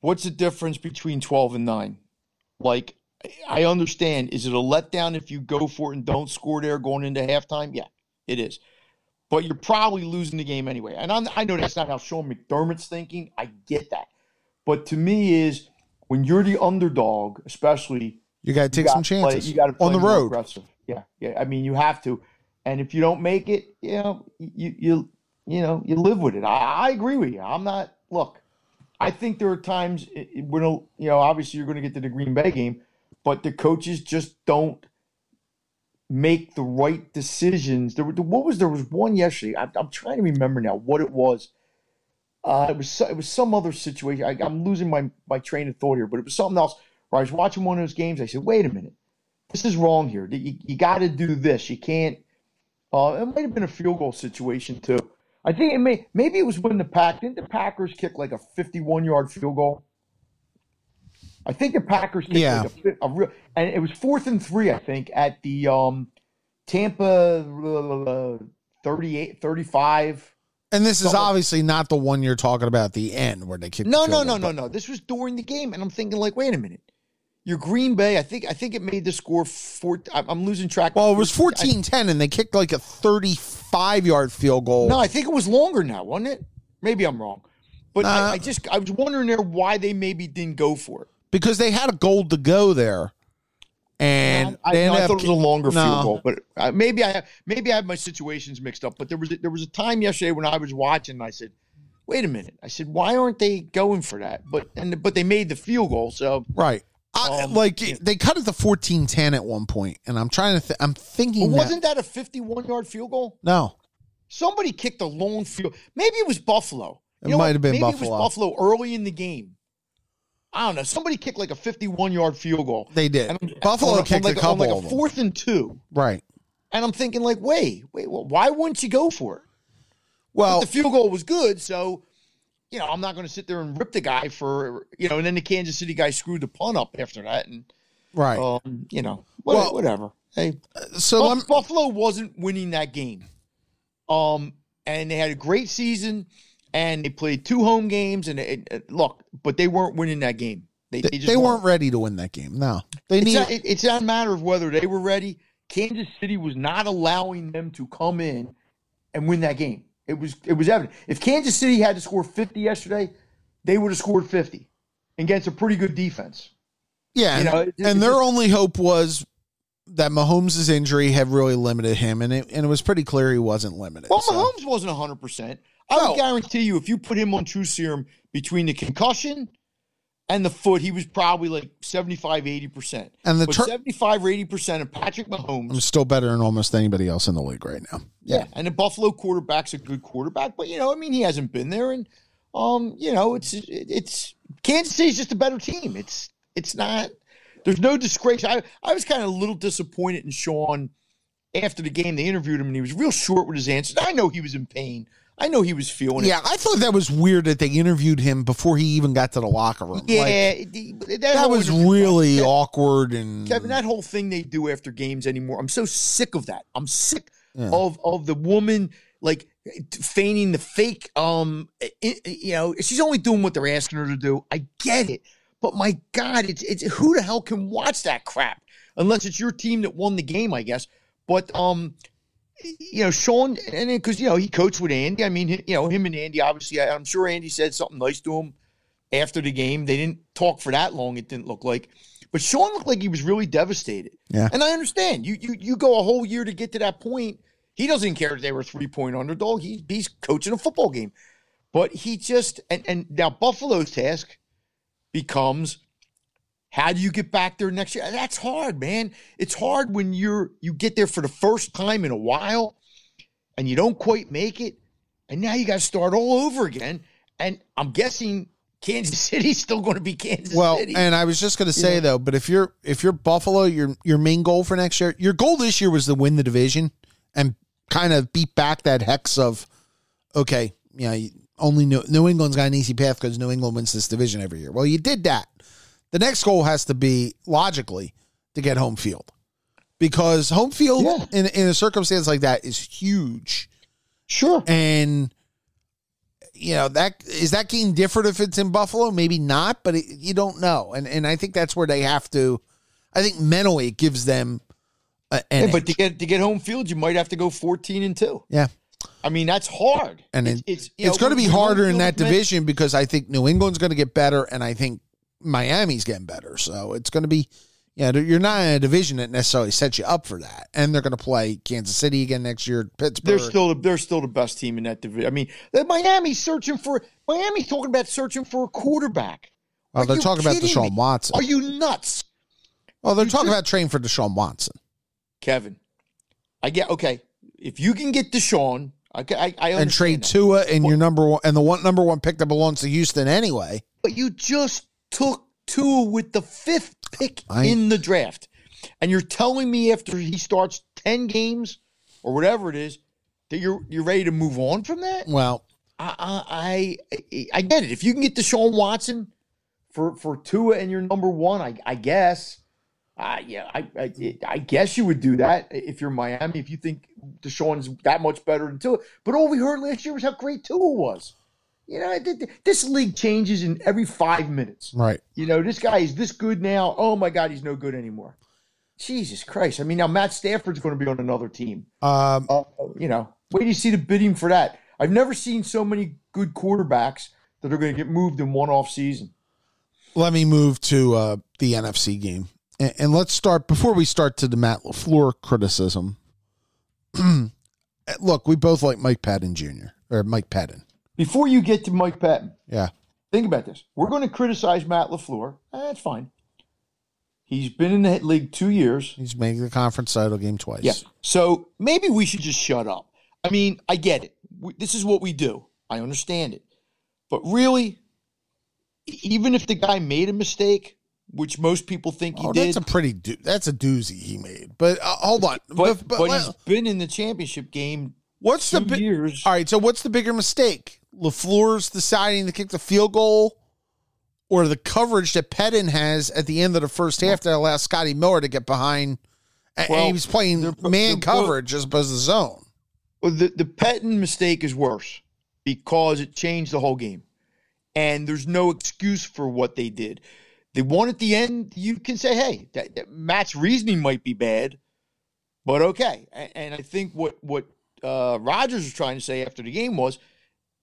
What's the difference between twelve and nine? Like, I understand. Is it a letdown if you go for it and don't score there going into halftime? Yeah, it is. But you're probably losing the game anyway. And I'm, I know that's not how Sean McDermott's thinking. I get that. But to me, is when you're the underdog, especially you got to take some gotta play- chances you got to on the road. Aggressive. Yeah, yeah. I mean, you have to. And if you don't make it, you know, you you you know, you live with it. I, I agree with you. I'm not. Look, I think there are times it- it- when you know, obviously, you're going to get to the Green Bay game, but the coaches just don't make the right decisions. There, were- what was there was one yesterday. I, I'm trying to remember now what it was. Uh, it was it was some other situation. I, I'm losing my my train of thought here, but it was something else. Where I was watching one of those games. I said, "Wait a minute, this is wrong here. You, you got to do this. You can't." Uh, it might have been a field goal situation too. I think it may maybe it was when the pack didn't the Packers kick like a 51 yard field goal. I think the Packers kicked Yeah. like a, a real, and it was fourth and three. I think at the um, Tampa uh, 38, 35. And this is obviously not the one you're talking about at the end where they kicked No, the no, no, no, no. This was during the game, and I'm thinking like, wait a minute. Your Green Bay, I think, I think it made the score four. I'm losing track. Well, it was I- 14 10, and they kicked like a 35 yard field goal. No, I think it was longer now, wasn't it? Maybe I'm wrong, but Nah. I, I just I was wondering there why they maybe didn't go for it. Because they had a goal to go there. And I, no, I thought it was a longer No. field goal, but uh, maybe I maybe I have my situations mixed up. But there was a, there was a time yesterday when I was watching, and I said, "Wait a minute!" I said, "Why aren't they going for that?" But and but they made the field goal, so right. I, Um, like yeah. they cut it to 14 10 at one point, and I'm trying to, th- I'm thinking, wasn't that a 51 yard field goal? no, Somebody kicked a long field. Maybe it was Buffalo. It know might what? have been Maybe Buffalo. it was Buffalo early in the game. I don't know. Somebody kicked like a 51 yard field goal. they did. And Buffalo on a- on kicked like a couple on like a fourth and two. Right. And I'm thinking like, wait, wait, well, why wouldn't you go for it? Well, But the field goal was good, so you know I'm not going to sit there and rip the guy for you know. And then the Kansas City guy screwed the punt up after that, and right. um, you know, what, Well, whatever. Hey, so Buff- let me, Buffalo wasn't winning that game. Um, and they had a great season, and they played two home games. And it, it- look, but they weren't winning that game. They, they, they just they weren't ready to win that game. No, they It's need. not, it- it's not a matter of whether they were ready. Kansas City was not allowing them to come in and win that game. It was it was evident. If Kansas City had to score 50 yesterday, they would have scored 50 against a pretty good defense. yeah, you and, it- and their just- only hope was that Mahomes' injury had really limited him, and it and it was pretty clear he wasn't limited. Well, so- Mahomes wasn't 100%. I No. would guarantee you if you put him on true serum between the concussion and the foot, he was probably like 75, 80%. And the but tur- 75 or 80% of Patrick Mahomes I'm still better than almost anybody else in the league right now. Yeah, and the Buffalo quarterback's a good quarterback, but you know, I mean, he hasn't been there, and um, you know, it's it's Kansas City's just a better team. It's it's not. There's no disgrace. I I was kind of a little disappointed in Sean after the game. They interviewed him, and he was real short with his answers. I know he was in pain. I know he was feeling Yeah, I thought that was weird that they interviewed him before he even got to the locker room. Yeah, Like, that, that was really awkward and Kevin, that whole thing they do after games anymore. I'm so sick of that. I'm sick Yeah. of of the woman like feigning the fake. Um, you know, she's only doing what they're asking her to do. I get it, but my God, it's it's who the hell can watch that crap unless it's your team that won the game, I guess. But um, you know, Sean, and because you know he coached with Andy. I mean, you know, him and Andy. Obviously, I, I'm sure Andy said something nice to him after the game. They didn't talk for that long. It didn't look like, but Sean looked like he was really devastated. Yeah. and I understand. You you you go a whole year to get to that point. He doesn't care if they were three point underdog. He, he's coaching a football game, but he just and and now Buffalo's task becomes how do you get back there next year? That's hard, man. It's hard when you're you get there for the first time in a while and you don't quite make it, and now you got to start all over again. And I'm guessing Kansas *laughs* City's still going to be Kansas well, City. and I was just going to say Yeah. though, but if you're if you're Buffalo, your your main goal for next year, your goal this year was to win the division and kind of beat back that hex of okay, you know, only New, New England's got an easy path because New England wins this division every year. Well, you did that. The next goal has to be logically to get home field because home field Yeah. in in a circumstance like that is huge. sure. And you know that is that game different if it's in Buffalo? Maybe not, but it, you don't know. And and I think that's where they have to. I think mentally it gives them. A, an Yeah, but to get to get home field, you might have to go 14 and two. yeah, I mean, that's hard. and it's it, it's, it's know, going to be harder in that that is meant- division because I think New England's going to get better, and I think Miami's getting better. So it's going to be. Yeah, you're not in a division that necessarily sets you up for that, and they're going to play Kansas City again next year, Pittsburgh. They're still they're still the best team in that division. I mean, Miami's searching for Miami's talking about searching for a quarterback. well, Are they're you talking about Deshaun me? Watson. Are you nuts, well, they're you talking just- about training for Deshaun Watson. Kevin? I get okay. If you can get Deshaun, okay, I, I and trade that. Tua and your number one and the one number one pick that belongs to Houston anyway. But you just took two with the fifth pick I- in the draft. And you're telling me after he starts 10 games or whatever it is that you're you're ready to move on from that? Well, I I I, I get it. If you can get Deshaun Watson for for Tua and your number one, I I guess. Uh, yeah, I, I I guess you would do that if you're Miami. If you think Deshaun's that much better than Tua, but all we heard last year was how great Tua was. You know, th- th- this league changes in every five minutes. right. You know, this guy is this good now. Oh my God, he's no good anymore. Jesus Christ! I mean, now Matt Stafford's going to be on another team. Um, Uh, you know, wait till you see the bidding for that. I've never seen so many good quarterbacks that are going to get moved in one off season. let me move to uh, the NFC game, and, and let's start before we start to the Matt LaFleur criticism. *clears throat* Look, we both like Mike Pettine Jr. or Mike Pettine. Before you get to Mike Pettine, Yeah, think about this. We're going to criticize Matt LaFleur. Eh, that's fine. He's been in the league two years. he's made the conference title game twice. Yeah. So maybe we should just shut up. I mean, I get it. We, this is what we do. I understand it. But really, even if the guy made a mistake, which most people think he Oh, did, that's a pretty do- that's a doozy he made. But uh, hold on, but, But- but but he's been in the championship game what's the bi- years. All right, so what's the bigger mistake? LaFleur's deciding to kick the field goal or the coverage that Pettine has at the end of the first half that allows Scotty Miller to get behind and, and Well, he was playing they're- man they're coverage as opposed to zone. Well, the the Pettine mistake is worse because it changed the whole game, and there's no excuse for what they did. The one at the end, you can say, "Hey, that, that Matt's reasoning might be bad, but okay." And, and I think what what uh, Rodgers was trying to say after the game was,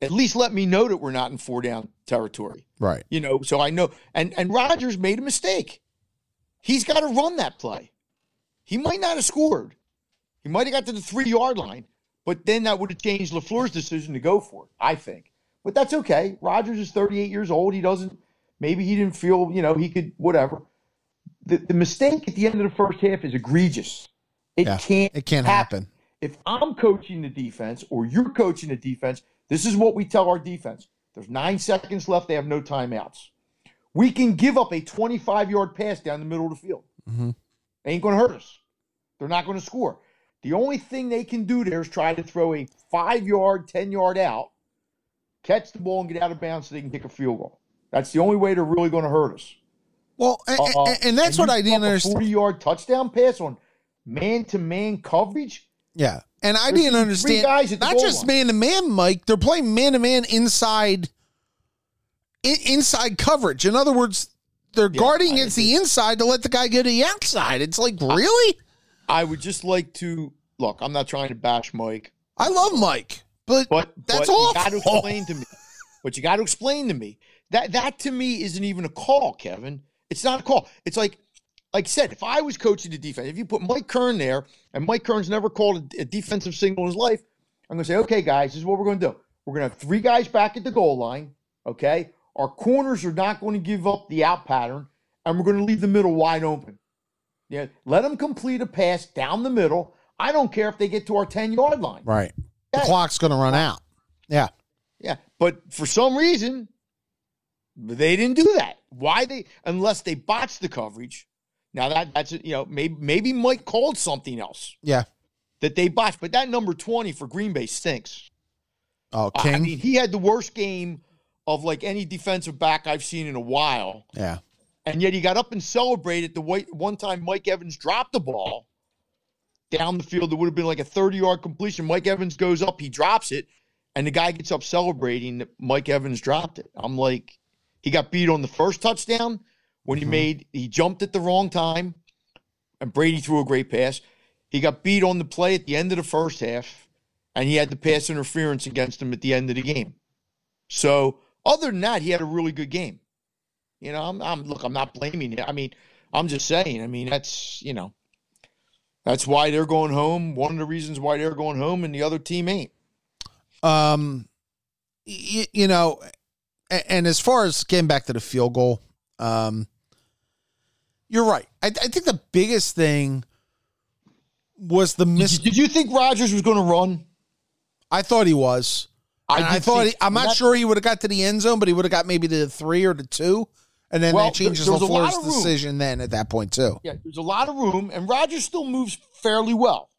at least let me know that we're not in four down territory. Right. You know, so I know. And and Rodgers made a mistake. He's got to run that play. He might not have scored. He might have got to the three yard line, but then that would have changed LaFleur's decision to go for it. I think, but that's okay. Rodgers is 38 years old. He doesn't. Maybe he didn't feel. You know, he could whatever. The the mistake at the end of the first half is egregious. It Yeah, can't. It can't happen. If I'm coaching the defense or you're coaching the defense, this is what we tell our defense. There's nine seconds left. They have no timeouts. We can give up a 25 yard pass down the middle of the field. Mhm. Ain't going to hurt us. They're not going to score. The only thing they can do there is try to throw a five yard, 10 yard out, catch the ball and get out of bounds so they can kick a field goal. That's the only way they're really going to hurt us. Well, and, uh, and that's and what I didn't understand. 40 yard touchdown pass on man to man coverage. Yeah. And I There's didn't understand. Guys not just man to man, Mike. They're playing man to man inside in, inside coverage. In other words, they're yeah, guarding against the inside to let the guy go to the outside. It's like, really? I would just like to look, I'm not trying to bash Mike. I love Mike, but, but that's all. You got to explain to me. But you got to explain to me that that to me isn't even a call, Kevin. It's not a call. It's like, like I said, if I was coaching the defense, if you put Mike Kern there, and Mike Kern's never called a, a defensive signal in his life, I'm going to say, okay, guys, this is what we're going to do. We're going to have three guys back at the goal line. Okay, our corners are not going to give up the out pattern, and we're going to leave the middle wide open. Yeah, let them complete a pass down the middle. I don't care if they get to our 10 yard line. Right. The clock's going to run out. Yeah. Yeah. But for some reason, they didn't do that. Why they, unless they botched the coverage. Now that that's, you know, maybe, maybe Mike called something else. Yeah. That they botched. But that number 20 for Green Bay stinks. Oh, King. I mean, he had the worst game of like any defensive back I've seen in a while. Yeah. And yet he got up and celebrated the way one time Mike Evans dropped the ball down the field. It would have been like a 30 yard completion. Mike Evans goes up, he drops it, and the guy gets up celebrating that Mike Evans dropped it. I'm like, he got beat on the first touchdown when he mm-hmm. made, he jumped at the wrong time, and Brady threw a great pass. He got beat on the play at the end of the first half, and he had the pass interference against him at the end of the game. So, other than that, he had a really good game. You know, I'm, I'm look, I'm not blaming it. I mean, I'm just saying. I mean, that's you know, that's why they're going home. One of the reasons why they're going home, and the other team ain't. Um, you, you know, and, and as far as getting back to the field goal, um, you're right. I, I think the biggest thing was the miss. Did, did you think Rodgers was going to run? I thought he was. I, I thought he, I'm not sure he would have got to the end zone, but he would have got maybe to the three or the two. And then well, that changes LaFleur's decision then at that point, too. Yeah, there's a lot of room, and Rodgers still moves fairly well.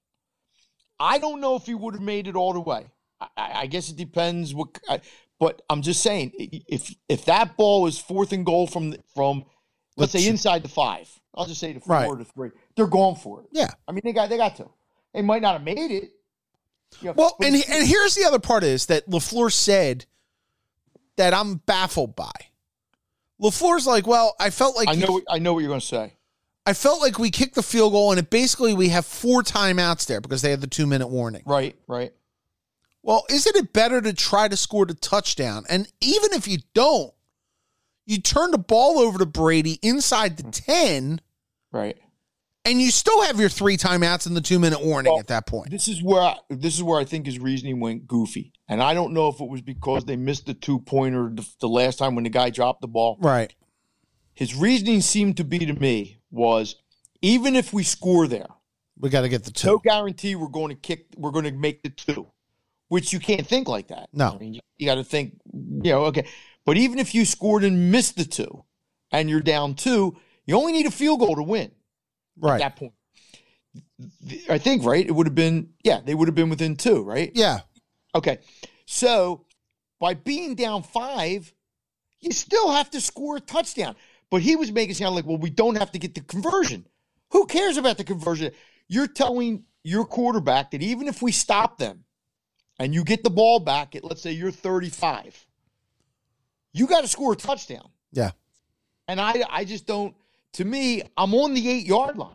I don't know if he would have made it all the way. I, I guess it depends what. I, but I'm just saying, if if that ball is fourth and goal from from let's, let's say inside the five, I'll just say the four right. the three, they're going for it. Yeah, I mean they got they got to. They might not have made it. You know, well, and and here's the other part is that LaFleur said that I'm baffled by. LaFleur's like, well, I felt like I know I know what you're going to say. I felt like we kicked the field goal and it basically we have four timeouts there because they had the two minute warning. Right, right. Well, isn't it better to try to score the touchdown? And even if you don't, you turn the ball over to Brady inside the mm-hmm. 10. Right. And you still have your three timeouts and the two minute warning well, at that point. This is where I, this is where I think his reasoning went goofy. And I don't know if it was because they missed the two pointer the, the last time when the guy dropped the ball. Right. His reasoning seemed to be to me was even if we score there, we got to get the two. No guarantee we're going to kick. We're going to make the two, which you can't think like that. No, I mean, you, you got to think. You know, okay. But even if you scored and missed the two, and you're down two, you only need a field goal to win. Right at that point, I think right. It would have been yeah. They would have been within two, right? Yeah. Okay. So by being down five, you still have to score a touchdown. But he was making it sound like, well, we don't have to get the conversion. Who cares about the conversion? You're telling your quarterback that even if we stop them and you get the ball back at, let's say, you're 35, you got to score a touchdown. Yeah. And I, I just don't, to me, I'm on the eight yard line.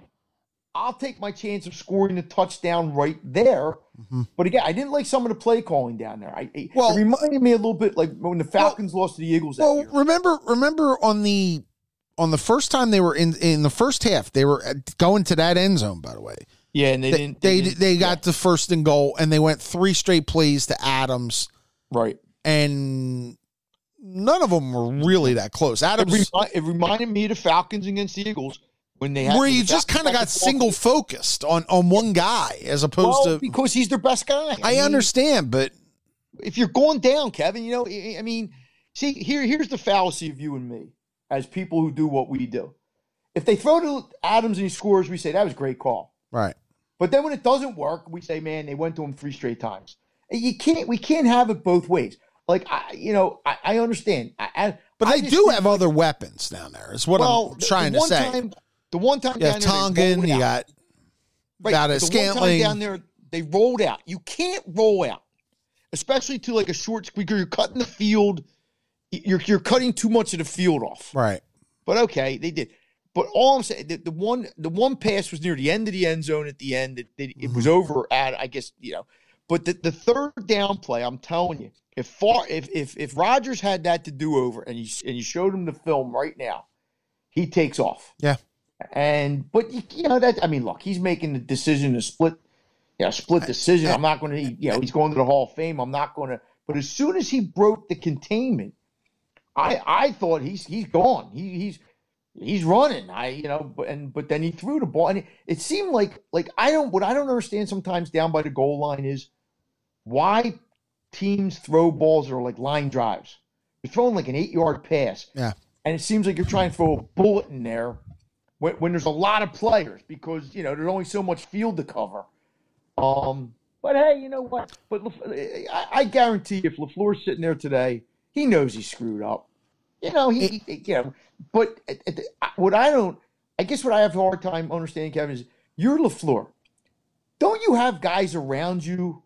I'll take my chance of scoring a touchdown right there. Mm-hmm. But again, I didn't like some of the play calling down there. I, well, it reminded me a little bit like when the Falcons well, lost to the Eagles. well, remember, remember on the on the first time they were in in the first half, they were going to that end zone. By the way, yeah, and they, they didn't. They they, didn't, they got yeah. the first and goal, and they went three straight plays to Adams. Right, and none of them were really that close. Adams. It, remi- it reminded me of the Falcons against the Eagles when they had where you just kind of got single focused on on one guy as opposed well, to because he's their best guy. I, I mean, understand, but if you're going down, Kevin, you know, I mean, see here here's the fallacy of you and me as people who do what we do. If they throw to Adams and he scores, we say that was a great call. Right. But then when it doesn't work, we say, man, they went to him three straight times. You can't. We can't have it both ways. Like I, you know, I, I understand. I, But I they do have other weapons down there. Is what well, I'm trying to say. Time, the one time you have down they Tonyan. You got Right, got a but the one time Scantling. down there. They rolled out. You can't roll out, especially to like a short squeaker. You're cutting the field. You're you're cutting too much of the field off. right. But okay, they did. But all I'm saying, the, the one the one pass was near the end of the end zone at the end. It, it, it was mm-hmm. over at I guess you know. But the, the third down play, I'm telling you, if far if if if Rodgers had that to do over and you and you showed him the film right now, he takes off. Yeah. And but you, you know that I mean, look, he's making the decision to split, you know, split decision. I'm not going to, you know, he's going to the Hall of Fame. I'm not going to. But as soon as he broke the containment, I I thought he's he's gone. He, he's he's running. I you know, but and but then he threw the ball, and it, it seemed like like I don't what I don't understand sometimes down by the goal line is why teams throw balls that are like line drives. You're throwing like an eight yard pass, Yeah. and it seems like you're trying to throw a bullet in there when, when there's a lot of players because you know there's only so much field to cover. Um, but hey, you know what? But I, I guarantee if LaFleur's sitting there today, he knows he screwed up. You know, he, he you know. But at- at the- what I don't, I guess what I have a hard time understanding, Kevin, is you're LaFleur. Don't you have guys around you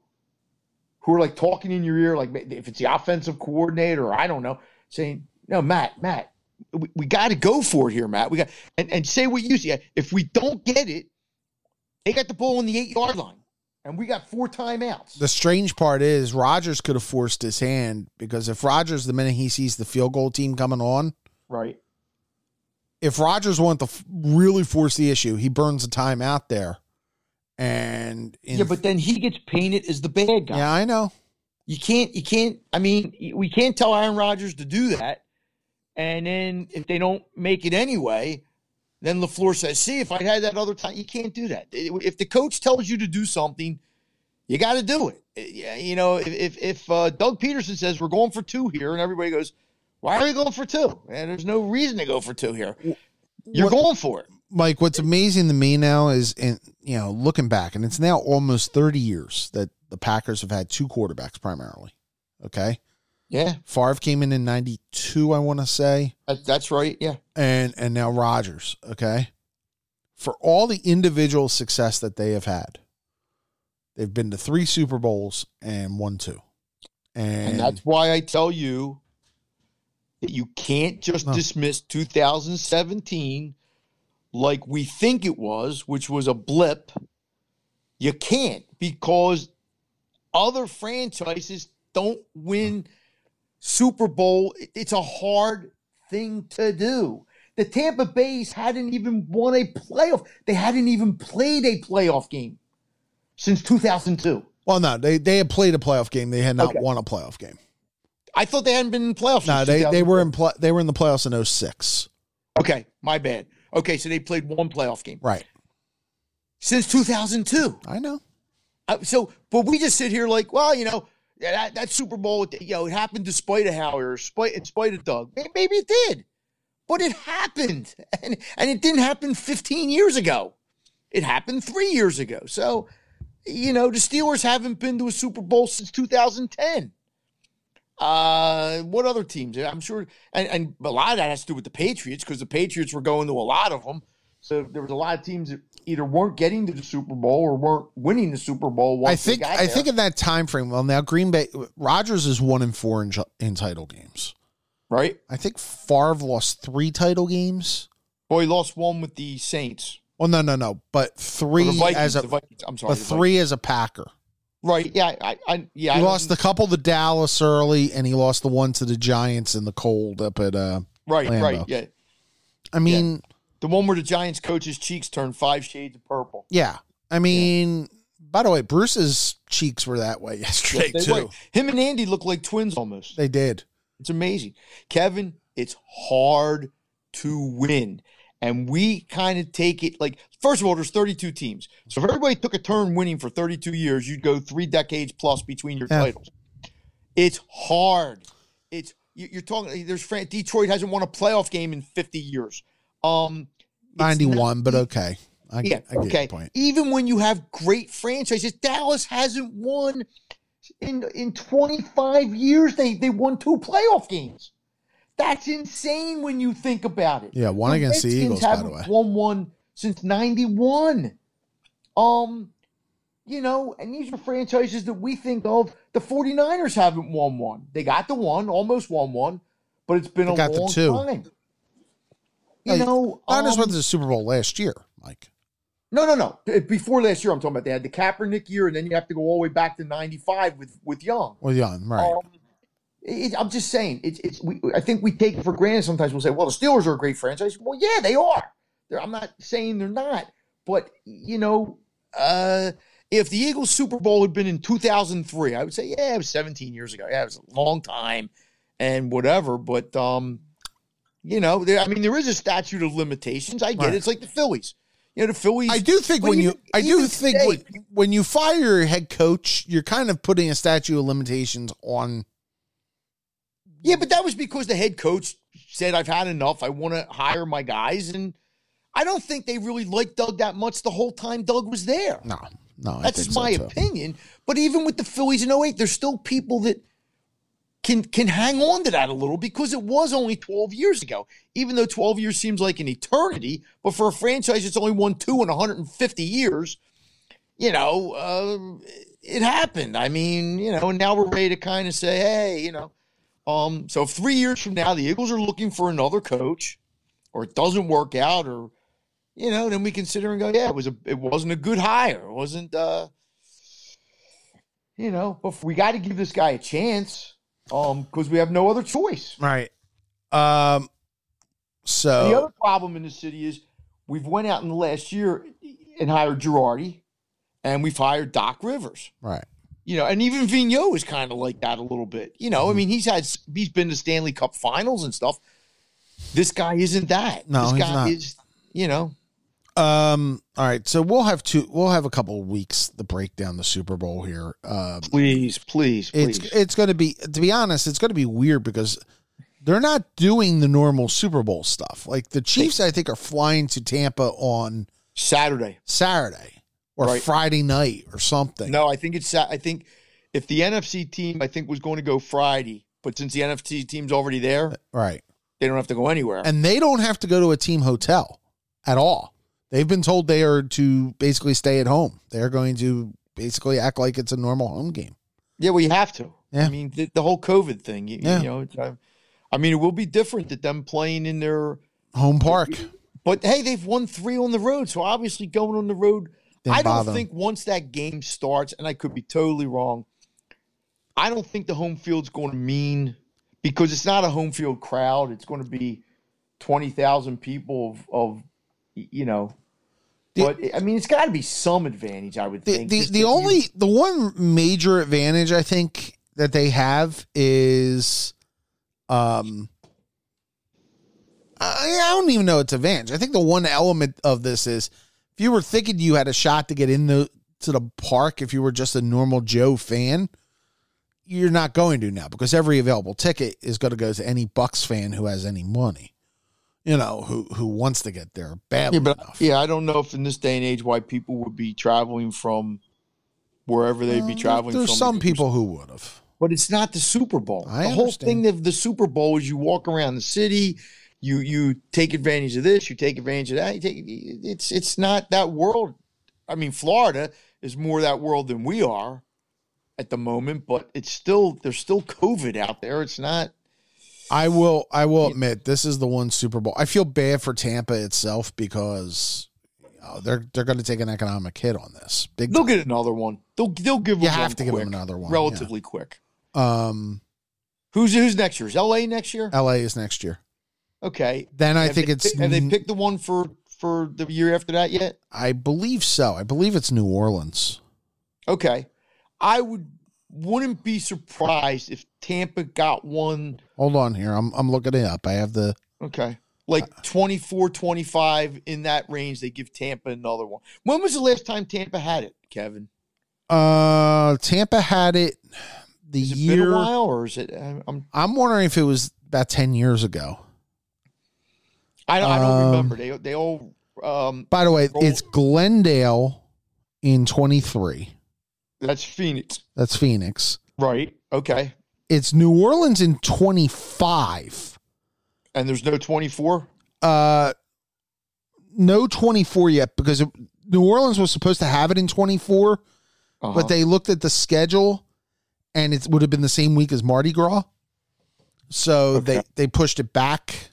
who are like talking in your ear, like if it's the offensive coordinator or I don't know, saying, "No, Matt, Matt, we, we got to go for it here, Matt. We got and, and say what you see. If we don't get it, they got the ball on the eight yard line, and we got four timeouts. The strange part is Rodgers could have forced his hand because if Rodgers, the minute he sees the field goal team coming on, right? if Rodgers wanted to f- really force the issue, he burns a time out there. And in, Yeah, but then he gets painted as the bad guy. yeah, I know. You can't. You can't. I mean, we can't tell Aaron Rodgers to do that. And then if they don't make it anyway, then LaFleur says, "See, if I had that other time, you can't do that. If the coach tells you to do something, you got to do it. Yeah, You know, if if, uh, Doug Pederson says we're going for two here, and everybody goes, "Why are we going for two? And there's no reason to go for two here. You're What- going for it. Mike, what's amazing to me now is, in you know, looking back, and it's now almost thirty years that the Packers have had two quarterbacks primarily. Okay, Yeah, Favre came in in '92, I want to say, uh, that's right. Yeah, and and now Rodgers. Okay, for all the individual success that they have had, they've been to three Super Bowls and won two, and, And that's why I tell you that you can't just No. dismiss 2017 like we think it was, which was a blip. You can't because other franchises don't win Super Bowl. It's a hard thing to do. The Tampa Bay's hadn't even won a playoff. They hadn't even played a playoff game since 2002. well, no, they they had played a playoff game. They had not Okay. won a playoff game. I thought they hadn't been in playoffs. No, they they were in pl- they were in the playoffs in 06. Okay, my bad. Okay, so they played one playoff game Right. since 2002. I know. Uh, so, but we just sit here like, well, you know, yeah, that, that Super Bowl, you know, it happened despite of Howie or spite, in spite of Doug. Maybe it did, but it happened, *laughs* and and it didn't happen 15 years ago. It happened three years ago. So, you know, the Steelers haven't been to a Super Bowl since 2010. Uh, what other teams? I'm sure, and, and a lot of that has to do with the Patriots because the Patriots were going to a lot of them. So there was a lot of teams that either weren't getting to the Super Bowl or weren't winning the Super Bowl. Once I think I think in that time frame. Well, now Green Bay Rodgers is one in four in, in title games. right. I think Favre lost three title games. Boy, he lost one with the Saints. Well, no, no, no, but three Vikings. as a the Vikings. I'm sorry. but three as a Packer. Right. Yeah. I. I yeah. He I lost the couple to Dallas early, and he lost the one to the Giants in the cold up at. uh Right. Lambeau. Right. Yeah. I mean, The one where the Giants coach's cheeks turned five shades of purple. yeah. I mean, by the way, Bruce's cheeks were that way *laughs* yesterday They too. were. Him and Andy look like twins almost. They did. It's amazing. Kevin, it's hard to win. And we kind of take it like, first of all, there's 32 teams. So if everybody took a turn winning for 32 years, you'd go three decades plus between your Yeah. titles. It's hard. It's you- you're talking. There's Detroit hasn't won a playoff game in 50 years. Um, 91, not- but okay. I Yeah, get, I get okay. Even when you have great franchises, Dallas hasn't won in in 25 years. They they won two playoff games. That's insane when you think about it. Yeah, one against the Redskins Eagles, by the haven't way. won one since 91. Um, you know, and these are franchises that we think of. The 49ers haven't won one. They got the one, almost won one, but it's been They a got the long two. time. You Hey, know, Niners um, went to the Super Bowl last year, Mike. no, no, no. Before last year, I'm talking about they had the Kaepernick year, and then you have to go all the way back to '95 with with Young. Well, Young, right? Um, it, I'm just saying, it's it's. We, I think we take it for granted. Sometimes we'll say, "Well, the Steelers are a great franchise." Well, yeah, they are. They're, I'm not saying they're not, but you know, uh, if the Eagles Super Bowl had been in 2003, I would say, yeah, it was 17 years ago. Yeah, it was a long time, and whatever. But um, you know, there, I mean, there is a statute of limitations. I get Right. it. It's like the Phillies. You know, the Phillies. I do think when you, even- I do think today- when, when you fire your head coach, you're kind of putting a statute of limitations on. Yeah, but that was because the head coach said, I've had enough. I want to hire my guys. And I don't think they really liked Doug that much the whole time Doug was there. No, no, That's just so, my too. opinion. But even with the Phillies in 08, there's still people that can can hang on to that a little because it was only 12 years ago. Even though 12 years seems like an eternity, but for a franchise that's only won two in 150 years, you know, uh, it happened. I mean, you know, and now we're ready to kind of say, hey, you know, um, so three years from now the Eagles are looking for another coach, or it doesn't work out, or you know, then we consider and go, yeah, it was a, it wasn't a good hire. It wasn't, uh, you know, but we got to give this guy a chance, um, because we have no other choice. Right. Um. So the other problem in the city is we've went out in the last year and hired Girardi, and we've hired Doc Rivers. right. You know, and even Vigneault is kind of like that a little bit. You know, I Mm-hmm. mean, he's had he's been to Stanley Cup Finals and stuff. This guy isn't that. No, this he's guy not. is. You know, Um. All right. So we'll have two. We'll have a couple of weeks to break down the Super Bowl here. Um. please, please, please. It's it's going to be to be honest, it's going to be weird because they're not doing the normal Super Bowl stuff. Like the Chiefs, I think, are flying to Tampa on Saturday. Saturday or Right. Friday night or something. No, I think it's. I think if the NFC team, I think was going to go Friday, but since the NFC team's already there, Right. they don't have to go anywhere. And they don't have to go to a team hotel at all. They've been told they are to basically stay at home. They're going to basically act like it's a normal home game. yeah, well, you have to. Yeah. I mean, the, the whole COVID thing. You, Yeah. you know, uh, I mean, it will be different that them playing in their. Home park. But hey, they've won three on the road, so obviously going on the road. Didn't I don't bother think once that game starts, and I could be totally wrong. I don't think the home field's going to mean because it's not a home field crowd. It's going to be twenty thousand people of, of you know. The- But I mean, it's got to be some advantage. I would the think. the, the you- only the one major advantage I think that they have is um I, I don't even know it's advantage. I think the one element of this is if you were thinking you had a shot to get in the to the park if you were just a normal Joe fan, you're not going to now because every available ticket is going to go to any Bucs fan who has any money. You know, who who wants to get there badly yeah, but enough. yeah, I don't know if in this day and age why people would be traveling from wherever they'd be Uh, traveling There's from. some people who would have. but it's not the Super Bowl. I the whole understand. thing of the Super Bowl is you walk around the city, you you take advantage of this, you take advantage of that. You take, it's it's not that world. I mean, Florida is more that world than we are at the moment, but it's still there's still COVID out there. It's not. I will I will admit this is the one Super Bowl. I feel bad for Tampa itself because you know, they're they're going to take an economic hit on this. Big They'll get another one. They'll they'll give. You them have one to give them another one, relatively quick. um Who's who's next year? Is L.A. next year? LA is next year. Okay. Then I Have think they it's have they picked the one for for the year after that yet? I believe so. I believe it's New Orleans. Okay. I would wouldn't be surprised if Tampa got one Hold on here. I'm I'm looking it up. I have the okay. Like 24 25 in that range they give Tampa another one. When was the last time Tampa had it, Kevin? uh Tampa had it the it year while or is it I'm- I'm wondering if it was about 10 years ago. I don't, I don't Um, remember. They they all Um, By the way, Roll- it's Glendale in 23. That's Phoenix, That's Phoenix. right? Okay. It's New Orleans in 25. And there's no 24. Uh, no 24 yet because it, New Orleans was supposed to have it in 24, Uh-huh. but they looked at the schedule and it would have been the same week as Mardi Gras. So they, they pushed it back.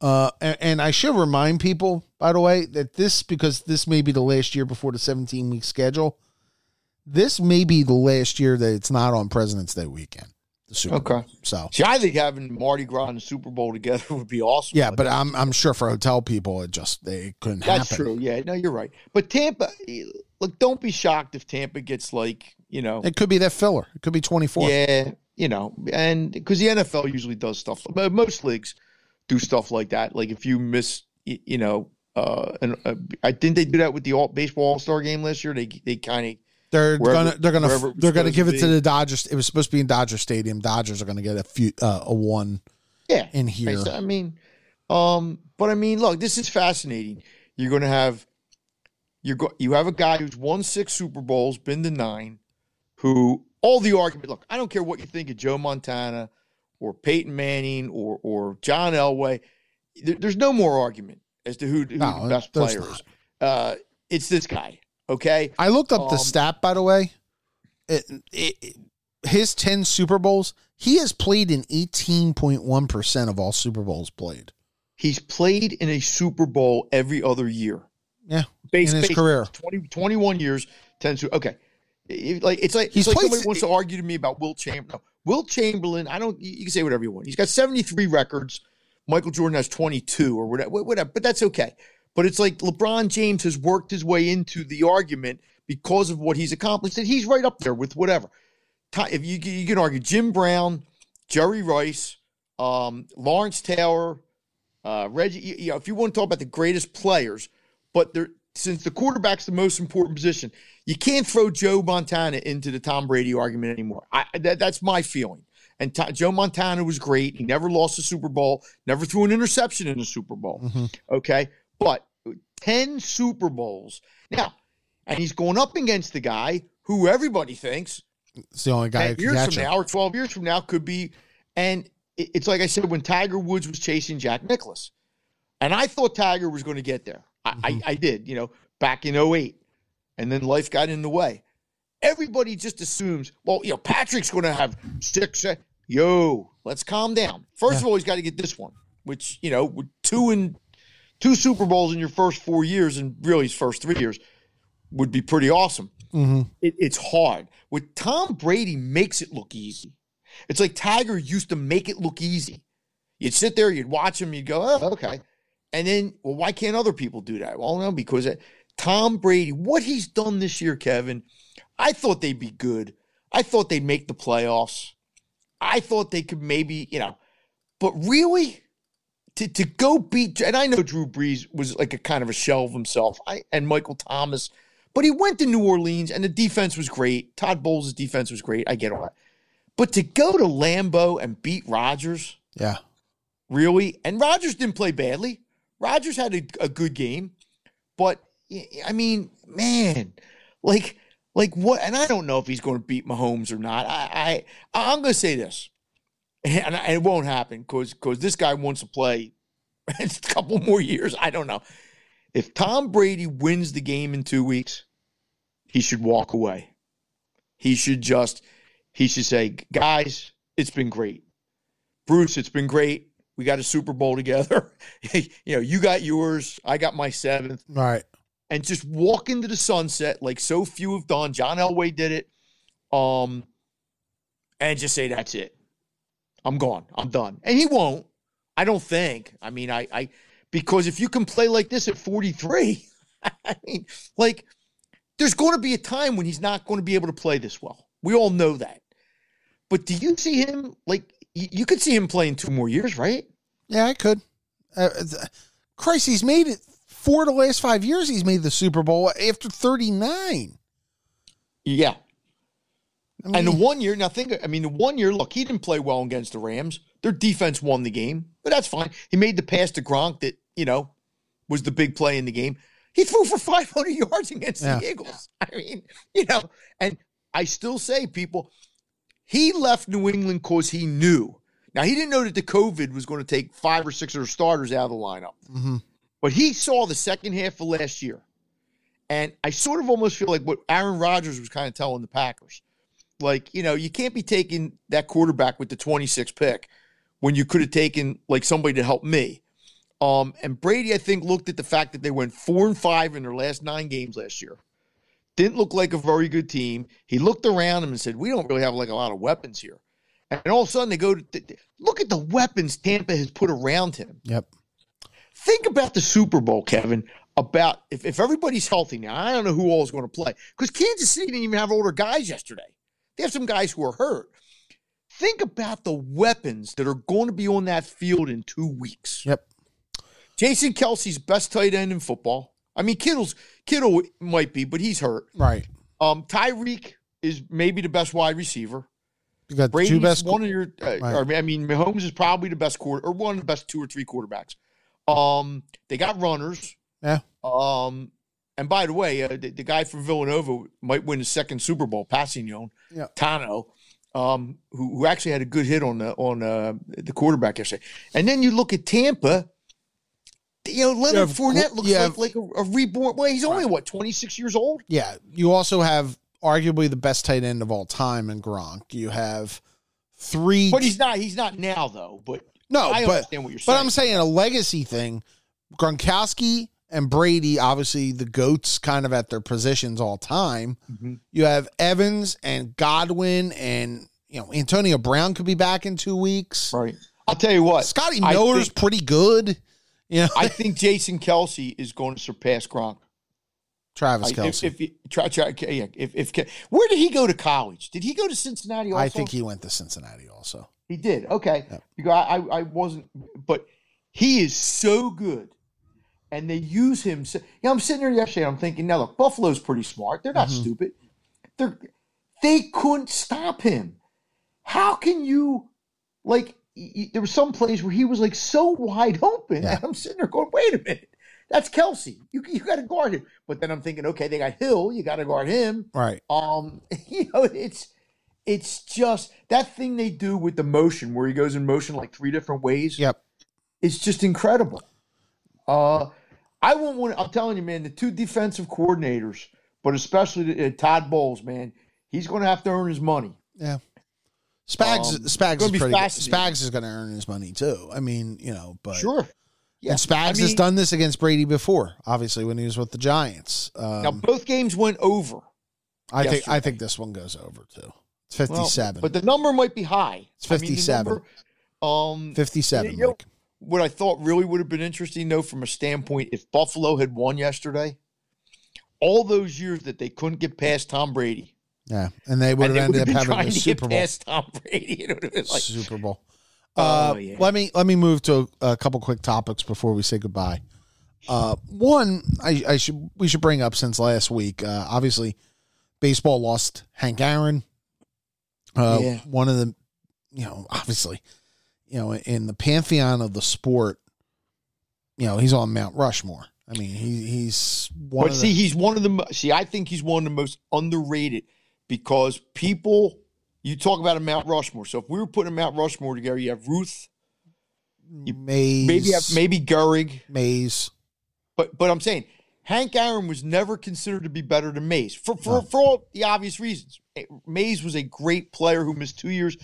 Uh, and, and I should remind people, by the way, that this, because this may be the last year before the 17 week schedule, this may be the last year that it's not on President's Day weekend. The Super Bowl. Okay. So, See, I think having Mardi Gras and Super Bowl together *laughs* would be awesome. yeah, but I'm, I'm sure for hotel people, it just, they couldn't That's happen. true. Yeah, no, you're right. But Tampa, look, don't be shocked if Tampa gets like, you know, It could be that filler. It could be 24. yeah, you know, and because the NFL usually does stuff. mo- Most leagues do stuff like that. Like if you miss, you know, uh, and uh, I didn't they do that with the all, baseball All Star game last year. They they kind of They're Wherever- gonna they're gonna wherever it was they're gonna give to it to the Dodgers. It was supposed to be in Dodger Stadium. Dodgers are gonna get a few uh, a one yeah. in here. I mean, um, but I mean, look, this is fascinating. You're going to have you're go you have a guy who's won six Super Bowls, been to nine, who all the argument. Look, I don't care what you think of Joe Montana or Peyton Manning or or John Elway. There, there's no more argument as to who, who No, the best player is. Uh, it's this guy. Okay, I looked up the Um, stat by the way. It, it, it- his ten Super Bowls, he has played in eighteen point one percent of all Super Bowls played. he's played in a Super Bowl every other year. Yeah, Base, in his base- career. 20, 21 years, 10 Super. Okay. It- like it's like He's it's like somebody wants to argue to me about Wilt Chamberlain. No, Wilt Chamberlain, I don't you you can say whatever you want. He's got 73 records. Michael Jordan has 22 or whatever, whatever, but that's okay. But it's like LeBron James has worked his way into the argument because of what he's accomplished, and he's right up there with whatever. If you you can argue Jim Brown, Jerry Rice, um, Lawrence Taylor, uh, Reggie. You, know, if you want to talk about the greatest players, but there since the quarterback's the most important position, you can't throw Joe Montana into the Tom Brady argument anymore. I, that, that's my feeling. And To- Joe Montana was great. He never lost a Super Bowl, never threw an interception in a Super Bowl. Mhm. Okay. But 10 Super Bowls. Now, and he's going up against the guy who everybody thinks It's the only guy 10 years from now or 12 years from now could be. And it's like I said when Tiger Woods was chasing Jack Nicklaus. And I thought Tiger was going to get there. I, Mhm. I, I did, you know, back in 08. And then life got in the way. Everybody just assumes, well, you know, Patrick's going to have six. Yo, let's calm down. First Yeah. of all, he's got to get this one, which, you know, two and two Super Bowls in your first four years and really his first three years would be pretty awesome hmm it, it's hard. With Tom Brady makes it look easy. It's like Tiger used to make it look easy. You'd sit there, you'd watch him, you'd go, oh, okay. And then, well, why can't other people do that? Well, no, because uh, Tom Brady, what he's done this year, Kevin, I thought they'd be good. I thought they'd make the playoffs. I thought they could maybe, you know, but really, to, to go beat, and I know Drew Brees was like a kind of a shell of himself, I, and Michael Thomas, but he went to New Orleans and the defense was great. Todd Bowles' defense was great. I get all that. But to go to Lambeau and beat Rodgers, Yeah, really, and Rodgers didn't play badly. Rodgers had a, a good game, but I mean, man, like, like what? And I don't know if he's going to beat Mahomes or not. I, I I'm going to say this, *laughs* and, and it won't happen because because this guy wants to play *laughs* a couple more years. I don't know. If Tom Brady wins the game in two weeks, he should walk away. He should just he should say, guys, it's been great. Bruce, it's been great. We got a Super Bowl together. *laughs* you know, you got yours, I got my seventh, all right. and just walk into the sunset like so few have done. John Elway did it. Um, and just say that's it. I'm gone. I'm done. And he won't. I don't think. I mean, I, I because if you can play like this at 43, *laughs* I mean, like there's going to be a time when he's not going to be able to play this well. We all know that. But do you see him like you, could see him playing two more years, right? Yeah, I could. Uh, Christ, he's made it four of the last five years. He's made the Super Bowl after thirty nine. Yeah. I mean, And the one year, now think, I mean, the one year, look, he didn't play well against the Rams. Their defense won the game, but that's fine. He made the pass to Gronk that, you know, was the big play in the game. He threw for *laughs* 500 yards against Yeah. the Eagles. *laughs* I mean, you know, and I still say, people, he left New England because he knew. Now, he didn't know that the COVID was going to take five or six of their starters out of the lineup, hmm but he saw the second half of last year. And I sort of almost feel like what Aaron Rodgers was kind of telling the Packers. Like, you know, you can't be taking that quarterback with the 26th pick when you could have taken like somebody to help me. Um, and Brady, I think, looked at the fact that they went four and five in their last nine games last year. Didn't look like a very good team. He looked around him and said, "We don't really have like a lot of weapons here." And all of a sudden, they go to look at the weapons Tampa has put around him. Yep. Think about the Super Bowl, Kevin. About if, if everybody's healthy now, I don't know who all is going to play because Kansas City didn't even have older guys yesterday. They have some guys who are hurt. Think about the weapons that are going to be on that field in two weeks. Yep. Jason Kelce's best tight end in football. I mean, Kittle's Kittle might be, but he's hurt. Right. Um, Tyreek is maybe the best wide receiver. You got Brady's two best. one of your. Uh, Right. or, I mean, Mahomes is probably the best quarter or one of the best two or three quarterbacks. Um, they got runners. Yeah. Um, and by the way, uh, the, the guy from Villanova might win his second Super Bowl, Kpassagnon, Yeah. Tanoh, um, who, who actually had a good hit on the on uh, the quarterback yesterday. And then you look at Tampa. You know, Leonard have Fournette looks you like, like a, a reborn. Well, he's only what twenty six years old. Yeah. You also have arguably the best tight end of all time in Gronk. You have three. But he's not. He's not now though. But no, I but understand what you're saying. but I'm saying a legacy thing. Gronkowski and Brady, obviously the goats, kind of at their positions all time. Mhm. You have Evans and Godwin, and you know Antonio Brown could be back in two weeks. right. I'll tell you what. Scotty Miller's think- pretty good. *laughs* You know, I think Jason Kelce is going to surpass Gronk. Travis Kelce. If, if try, try, yeah, if, if where did he go to college? Did he go to Cincinnati? Also? I think he went to Cincinnati also. he did. Okay, Yep. I, I wasn't, but he is so good, and they use him. So, yeah, I'm sitting there yesterday. I'm thinking, now look, Buffalo's pretty smart. They're not Mhm. stupid. They're they couldn't stop him. How can you, like? y- There were some plays where he was like so wide open, Yeah. and I'm sitting there going, "Wait a minute, that's Kelce. You you got to guard him." But then I'm thinking, okay, they got Hill. You got to guard him. Right. Um, *laughs* you know, it's it's just that thing they do with the motion where he goes in motion like three different ways. Yep. It's just incredible. Uh, I won't want. I'm telling you, man, the two defensive coordinators, but especially uh, Todd Bowles, man, he's going to have to earn his money. Yeah. Spags Um, Spags is pretty. Spags is going to earn his money too. I mean, you know, but Sure. Yeah. and Spags I has done this against Brady before, obviously when he was with the Giants. Um, Now both games went over. I think I think this one goes over too. It's Well, 57. but the number might be high. It's I mean, 57. number, um, 57, you know. What I thought really would have been interesting, though, from a standpoint, if Buffalo had won yesterday, all those years that they couldn't get past Tom Brady, Yeah, and they would and have they ended up having a to Super get Bowl. past Tom Brady, it would have been like, Super Bowl. Oh, Uh, yeah. Let me let me move to a couple quick topics before we say goodbye. Uh, one, I, I should we should bring up since last week. Uh, obviously, baseball lost Hank Aaron. Uh, Yeah. One of the, you know, obviously, you know, in the pantheon of the sport, you know, he's on Mount Rushmore. I mean, he he's one but of see, the, he's one of the see. I think he's one of the most underrated because people. You talk about a Mount Rushmore. So if we were putting a Mount Rushmore together, you have Ruth, Mays, maybe you have maybe Gehrig, Mays. But but I'm saying Hank Aaron was never considered to be better than Mays for for, No. for all the obvious reasons. Mays was a great player who missed two years.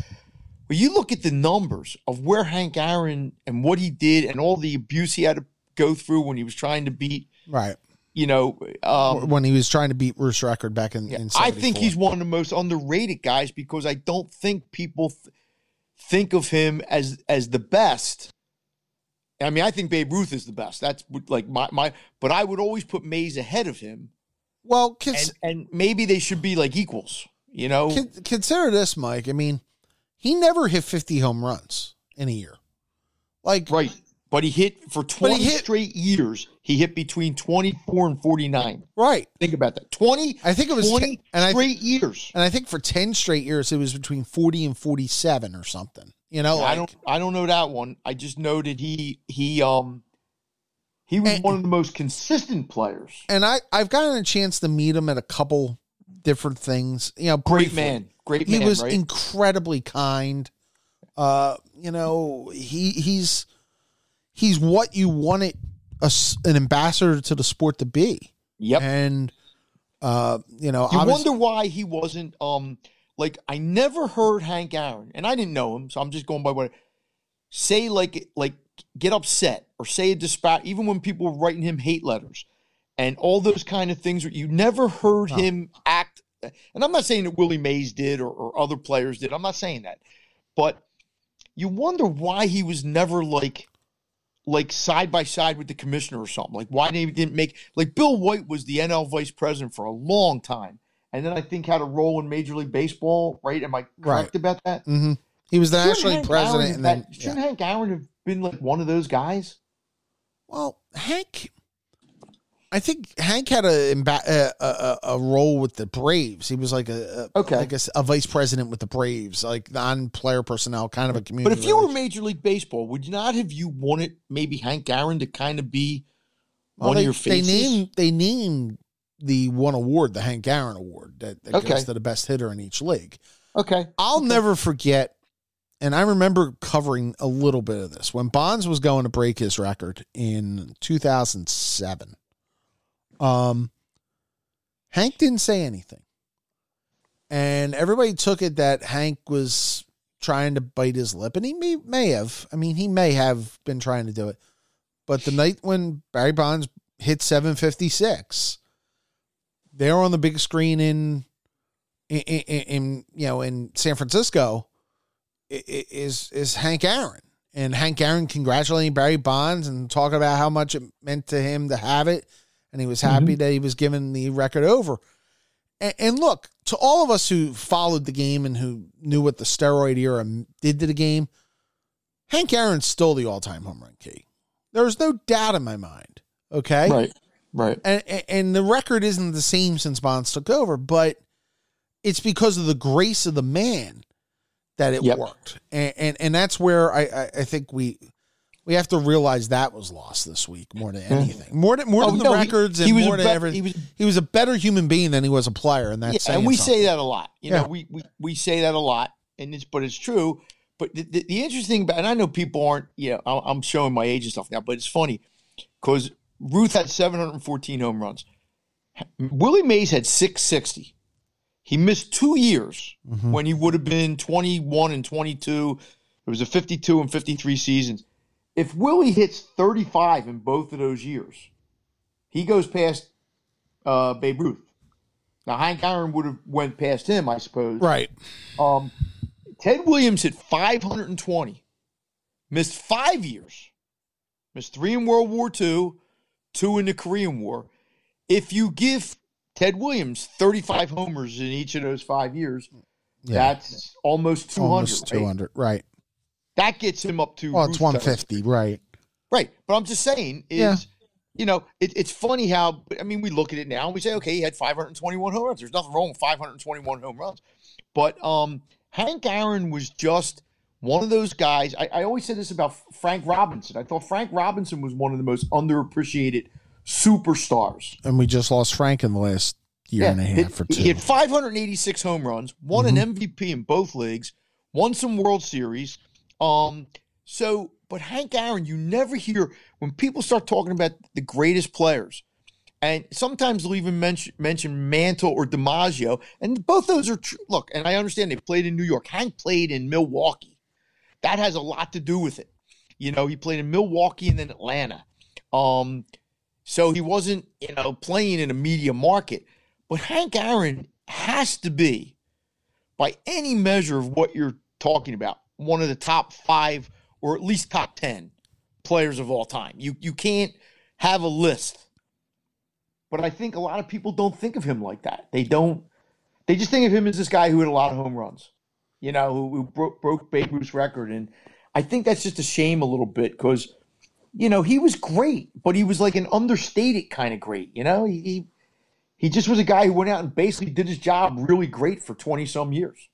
But you look at the numbers of where Hank Aaron and what he did and all the abuse he had to go through when he was trying to beat, Right. you know, um, when he was trying to beat Bruce record back in, yeah, in I think he's one of the most underrated guys because I don't think people th- think of him as as the best. I mean, I think Babe Ruth is the best. That's like my my, but I would always put Mays ahead of him, well. Cons- and and maybe they should be like equals. You know, Con- consider this, Mike. I mean, he never hit 50 home runs in a year. Like, right? But he hit for twenty hit- straight years. He hit between twenty four and forty nine. right. Think about that. 20, I think it was 20 ten, and I years. and I think for 10 straight years it was between 40 and 47 or something. You know, I like, don't I don't know that one. I just know that he he um He was And- one of the most consistent players. And I I've gotten a chance to meet him at a couple different things. You know, Great man. Great man. He was right? incredibly kind. Uh, you know, he he's he's what you wanted a an ambassador to the sport to be. yep. And uh, you know, You wonder why he wasn't um like I never heard Hank Aaron, and I didn't know him, so I'm just going by what say like like get upset or say a disparage even when people were writing him hate letters and all those kind of things where you never heard No. him act and I'm not saying that Willie Mays did or, or other players did. I'm not saying that. But you wonder why he was never like like side by side with the commissioner or something. Like why they didn't he make like Bill White was the NL vice president for a long time, and then I think had a role in Major League Baseball. Right? Am I correct Right. about that? Mm-hmm. he was the Shouldn't national president, and then yeah. shouldn't Hank Aaron have been like one of those guys? Well, Hank, I think Hank had a, a, a a role with the Braves. He was like a, a Okay. I guess a vice president with the Braves, like non-player personnel, kind of a community. But if you were. Major League Baseball, would you not have you wanted maybe Hank Aaron to kind of be Well, one they, of your faces? they named they named the one award the Hank Aaron Award that, that Okay. goes to the best hitter in each league. okay. I'll never forget, and I remember covering a little bit of this when Bonds was going to break his record in 2007. Um, Hank didn't say anything, and everybody took it that Hank was trying to bite his lip, and he may, may have. I mean, he may have been trying to do it, but the night when Barry Bonds hit 756, they're on the big screen in in, in, in you know in San Francisco is is Hank Aaron. And Hank Aaron congratulating Barry Bonds and talking about how much it meant to him to have it and he was happy mm-hmm. that he was given the record over. And, and look to all of us who followed the game and who knew what the steroid era did to the game, Hank Aaron stole the all-time home run key. There's no doubt in my mind. Okay, Right. Right. and and- and the record isn't the same since Bonds took over, but it's because of the grace of the man that it Yep. worked, and, and and that's where I, I I think we we have to realize that was lost this week more than anything, more than more Oh, than the no, records he and was a more than bet- everything. he He was- was, a better human being than he was a player, and that's Yeah, and we something. say that a lot. You Yeah. know, we, we we say that a lot, and it's but it's true. But the, the, the interesting about, and I know people aren't, you know, I'm showing my age and stuff now, but it's funny because Ruth had 714 home runs. Willie Mays had 660. He missed two years Mhm. when he would have been 21 and 22. It was a 52 and 53 seasons. If Willie hits 35 in both of those years, he goes past uh, Babe Ruth. Now Hank Aaron would have went past him, I suppose. right. Um, Ted Williams hit 520, missed five years, missed three in World War II, two in the Korean War. If you give Ted Williams 35 homers in each of those five years, Yeah, that's almost 200. almost right? two hundred. Right. That gets him up to Well, it's one fifty. Right. Right. But I'm just saying is, Yeah. you know, it, it's funny how, I mean, we look at it now and we say, okay, he had 521 home runs. There's nothing wrong with 521 home runs. But um, Hank Aaron was just one of those guys. I, I always said this about Frank Robinson. I thought Frank Robinson was one of the most underappreciated superstars. And we just lost Frank in the last year and a half or He two. hit 586 home runs, won Mm-hmm. an MVP in both leagues, won some World Series. Um, so, but Hank Aaron, you never hear when people start talking about the greatest players, and sometimes they'll even mention mention Mantle or DiMaggio, and both those are true. Look, and I understand they played in New York. Hank played in Milwaukee. That has a lot to do with it. You know, he played in Milwaukee and then Atlanta. Um, so he wasn't, you know, playing in a media market. But Hank Aaron has to be, by any measure of what you're talking about, one of the top five or at least top ten players of all time. You you can't have a list. But I think a lot of people don't think of him like that. They don't. They just think of him as this guy who had a lot of home runs, you know, who, who broke, broke Babe Ruth's record. And I think that's just a shame a little bit because, you know, he was great, but he was like an understated kind of great. You know, he, he he just was a guy who went out and basically did his job really great for 20 some years.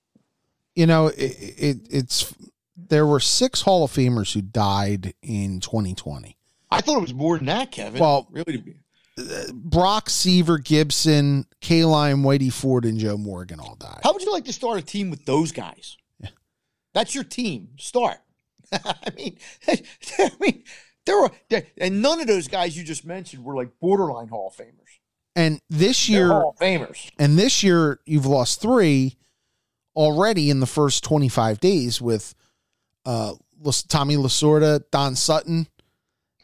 You know, it, it it's there were six Hall of Famers who died in 2020. I thought it was more than that, Kevin. Well- really, Brock, Seaver, Gibson, Kaline, Whitey Ford, and Joe Morgan all died. how would you like to start a team with those guys? That's your team. Start. *laughs* I mean, *laughs* I mean, there were, there, and none of those guys you just mentioned were like borderline Hall of Famers. And this year, Hall of Famers. and this year you've lost three already in the first 25 days with uh, Tommy Lasorda, Don Sutton,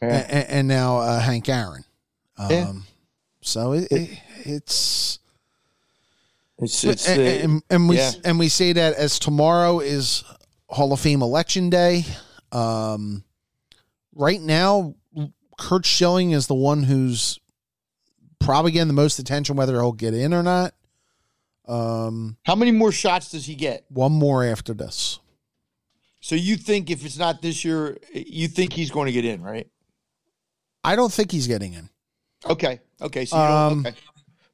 Yeah. a- and, now uh, Hank Aaron. Um, Yeah. So it, it, it's It's, it's and, uh, and, and we yeah. and we say that as tomorrow is Hall of Fame election day. Um, right now, Curt Schilling is the one who's probably getting the most attention, whether he'll get in or not. Um, how many more shots does he get? one more after this. So you think if it's not this year, you think he's going to get in, right? I don't think he's getting in. Okay. Okay. So you Um, okay.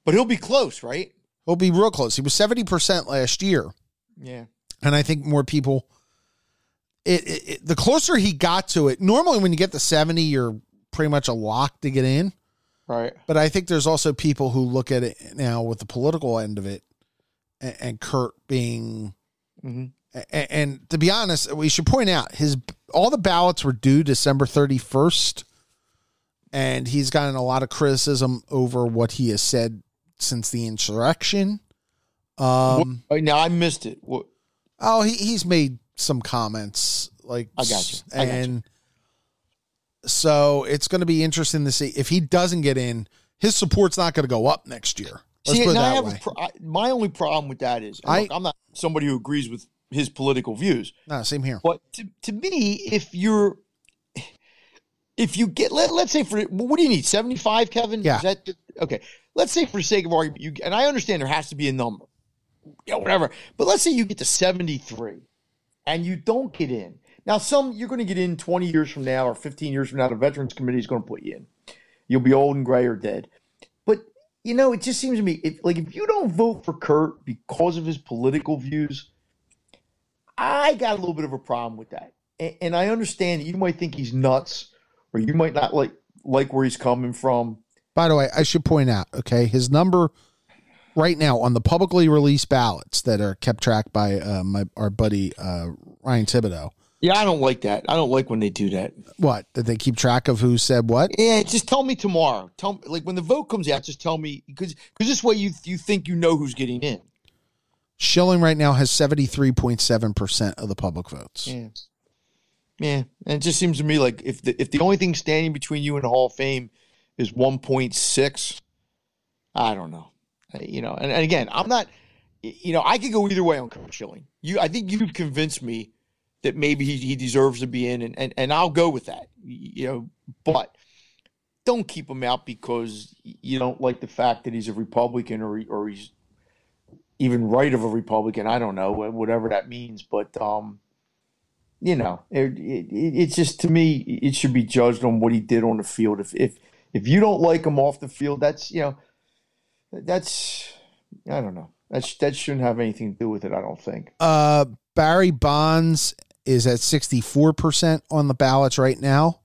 But he'll be close, right? He'll be real close. He was seventy percent last year, Yeah. and I think more people. It, it, it the closer he got to it. Normally, when you get to seventy, you're pretty much a lock to get in. Right. But I think there's also people who look at it now with the political end of it, and, and Curt being, hmm and, and to be honest, we should point out his all the ballots were due December 31st, and he's gotten a lot of criticism over what he has said since the insurrection. Um, now I missed it. What, oh, he, he's made some comments like, I got you. I got you. and so it's going to be interesting to see if he doesn't get in. His support's not going to go up next year. Let's See, put it now I have way. pro- I, my only problem with that is, I- I'm not somebody who agrees with his political views, No, same here. but to, to me, if you're, if you get, let, let's say for, what do you need? 75, Kevin? Yeah. Is that, okay. Let's say for sake of argument, you, and I understand there has to be a number, yeah, whatever, but let's say you get to 73 and you don't get in. Now, some, you're going to get in 20 years from now or 15 years from now, the Veterans Committee is going to put you in. You'll be old and gray or dead. But you know, it just seems to me, if, like if you don't vote for Curt because of his political views, I got a little bit of a problem with that. And, and I understand you might think he's nuts, or you might not like like where he's coming from. By the way, I should point out, okay, his number right now on the publicly released ballots that are kept track by uh, my our buddy uh, Ryan Thibodaux. Yeah, I don't like that. I don't like when they do that. What did they keep track of? Who said what? Yeah, just tell me tomorrow. Tell me, like when the vote comes out, just tell me because because this way you you think you know who's getting in. Schilling right now has seventy three point seven percent of the public votes. Yeah. Yeah. And it just seems to me like if the if the only thing standing between you and the Hall of Fame is one point six, I don't know. You know, and, and again, I'm not you know, I could go either way on Curt Schilling. You I think you've convinced me that maybe he, he deserves to be in and, and, and I'll go with that. You know, but don't keep him out because you don't like the fact that he's a Republican or or he's even right of a Republican. I don't know whatever that means, but um, you know, it, it, it's just to me, it should be judged on what he did on the field. If if if you don't like him off the field, that's you know, that's I don't know. That's that shouldn't have anything to do with it. I don't think. Uh, Barry Bonds is at sixty four percent on the ballots right now.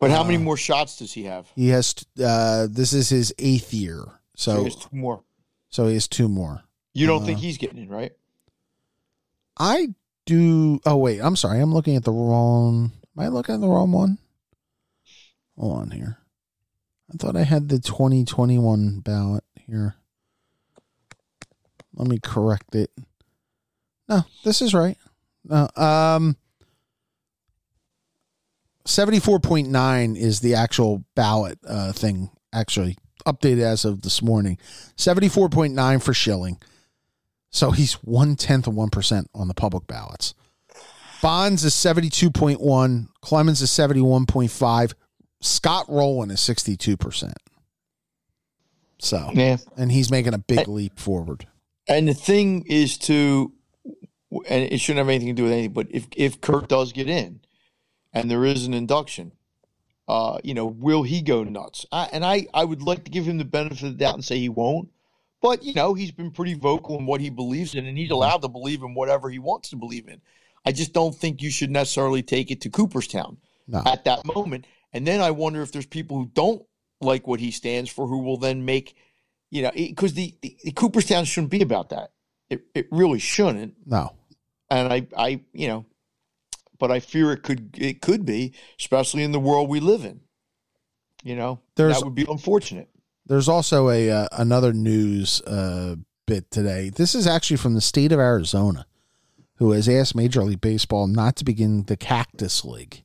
But how many Uh, more shots does he have? He has uh, this is his eighth year, So so he has two more. so he has two more. You don't uh, think he's getting in, right? I do. Oh wait, I'm sorry. I'm looking at the wrong. Am I looking at the wrong one? Hold on here. I thought I had the 2021 ballot here. Let me correct it. No, this is right. No, um, 74.9 is the actual ballot uh, thing. Actually, updated as of this morning. 74.9 for Schilling. So he's one tenth of one percent on the public ballots. Bonds is seventy two point one. Clemens is seventy one point five. Scott Rolen is sixty two percent. So Yeah. and he's making a big leap forward. And the thing is to, and it shouldn't have anything to do with anything, but if if Curt does get in, and there is an induction, uh, you know, will he go nuts? I, and I I would like to give him the benefit of the doubt and say he won't, but you know, he's been pretty vocal in what he believes in, and he's allowed to believe in whatever he wants to believe in. I just don't think you should necessarily take it to Cooperstown No. at that moment. And then I wonder if there's people who don't like what he stands for who will then make, you know, because the, the, the Cooperstown shouldn't be about that. It, it really shouldn't. No. And I, I, you know, but I fear it could, it could be, especially in the world we live in. You know, There's- that would be unfortunate. There's also a uh, another news uh, bit today. This is actually from the state of Arizona, who has asked Major League Baseball not to begin the Cactus League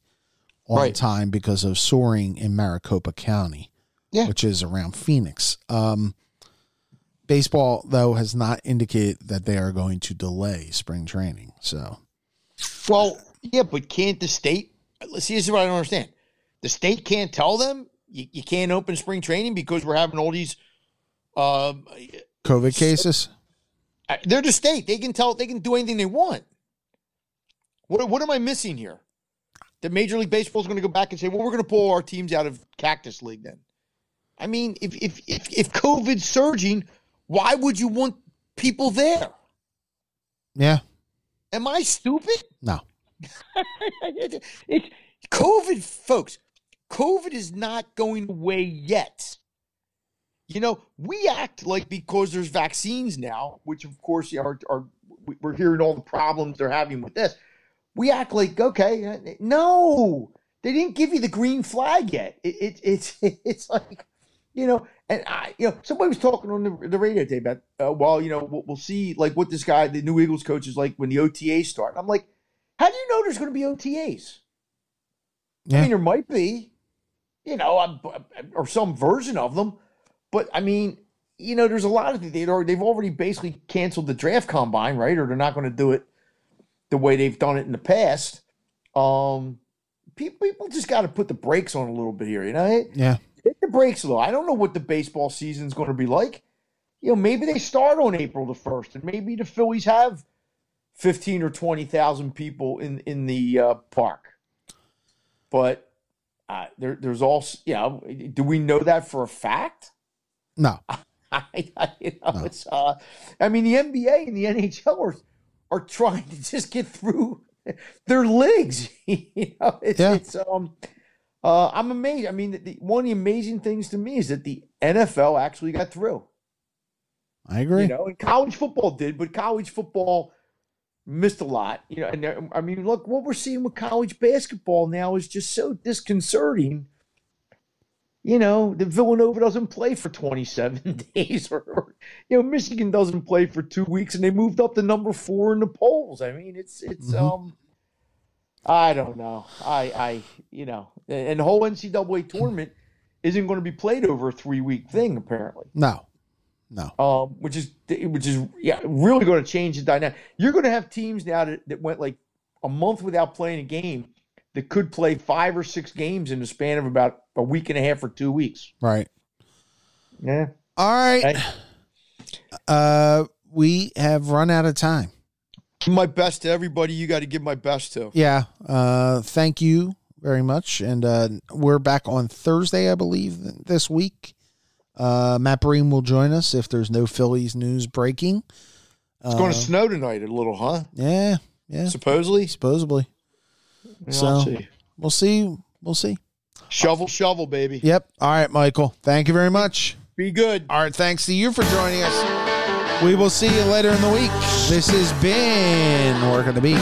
on Right. time because of soaring in Maricopa County, Yeah. which is around Phoenix. Um, baseball, though, has not indicated that they are going to delay spring training. So, Well, yeah, but can't the state? Let's see. This is what I don't understand. The state can't tell them you, you can't open spring training because we're having all these. Um, COVID cases. uh, they're the state. They can tell. They can do anything they want. What What am I missing here? That Major League Baseball is going to go back and say, "Well, we're going to pull our teams out of Cactus League." Then, I mean, if if if, if COVID's surging, why would you want people there? Yeah. Am I stupid? No. *laughs* it, it, COVID, folks, COVID is not going away yet. You know, we act like because there's vaccines now, which of course are, are we're hearing all the problems they're having with this. We act like okay, uh, no, they didn't give you the green flag yet. It, it, it's *laughs* it's like you know, and I you know somebody was talking on the, the radio today about uh, well, you know, we'll, we'll see like what this guy, the new Eagles coach, is like when the OTAs start. I'm like, how do you know there's going to be OTAs? I mean, there might be, you know, um, or some version of them, but I mean, you know, there's a lot of they've already, they've already basically canceled the draft combine, right? Or they're not going to do it the way they've done it in the past. Um, people, people just got to put the brakes on a little bit here, you know. Yeah. Brakes a little. I don't know what the baseball season's going to be like. You know, maybe they start on April the first, and maybe the Phillies have fifteen or twenty thousand people in in the uh, park. But uh, there, there's also, you know, do we know that for a fact? No. *laughs* I, I, you know, No. it's, uh, I mean, the NBA and the NHL are, are trying to just get through their leagues. *laughs* you know, it's, Yeah. it's um, uh, I'm amazed. I mean, the, one of the amazing things to me is that the NFL actually got through. I agree. You know, and college football did, but college football missed a lot. You know, and there- I mean, look, what we're seeing with college basketball now is just so disconcerting. You know, the Villanova doesn't play for 27 *laughs* days, or, or you know, Michigan doesn't play for two weeks, and they moved up to number four in the polls. I mean, it's it's Mhm. um, I don't know. I I you know, and the whole NCAA tournament isn't going to be played over a three week thing apparently No. No. um, which is which is yeah really going to change the dynamic. You're going to have teams now that, that went like a month without playing a game that could play five or six games in the span of about a week and a half or two weeks. Right. Yeah, All right. Uh, we have run out of time. my best to everybody. You got to give my best to. Yeah. Uh, thank you very much. And uh, we're back on Thursday, I believe, this week. Uh, Matt Breen will join us if there's no Phillies news breaking. It's going Uh, to snow tonight a little, huh? Yeah. Yeah. Supposedly. Supposedly. Yeah, So- see. We'll see. We'll see. Shovel, shovel, baby. Yep. All right, Michael. Thank you very much. Be good. All right. Thanks to you for joining us. We will see you later in the week. This has been Work of the Beat.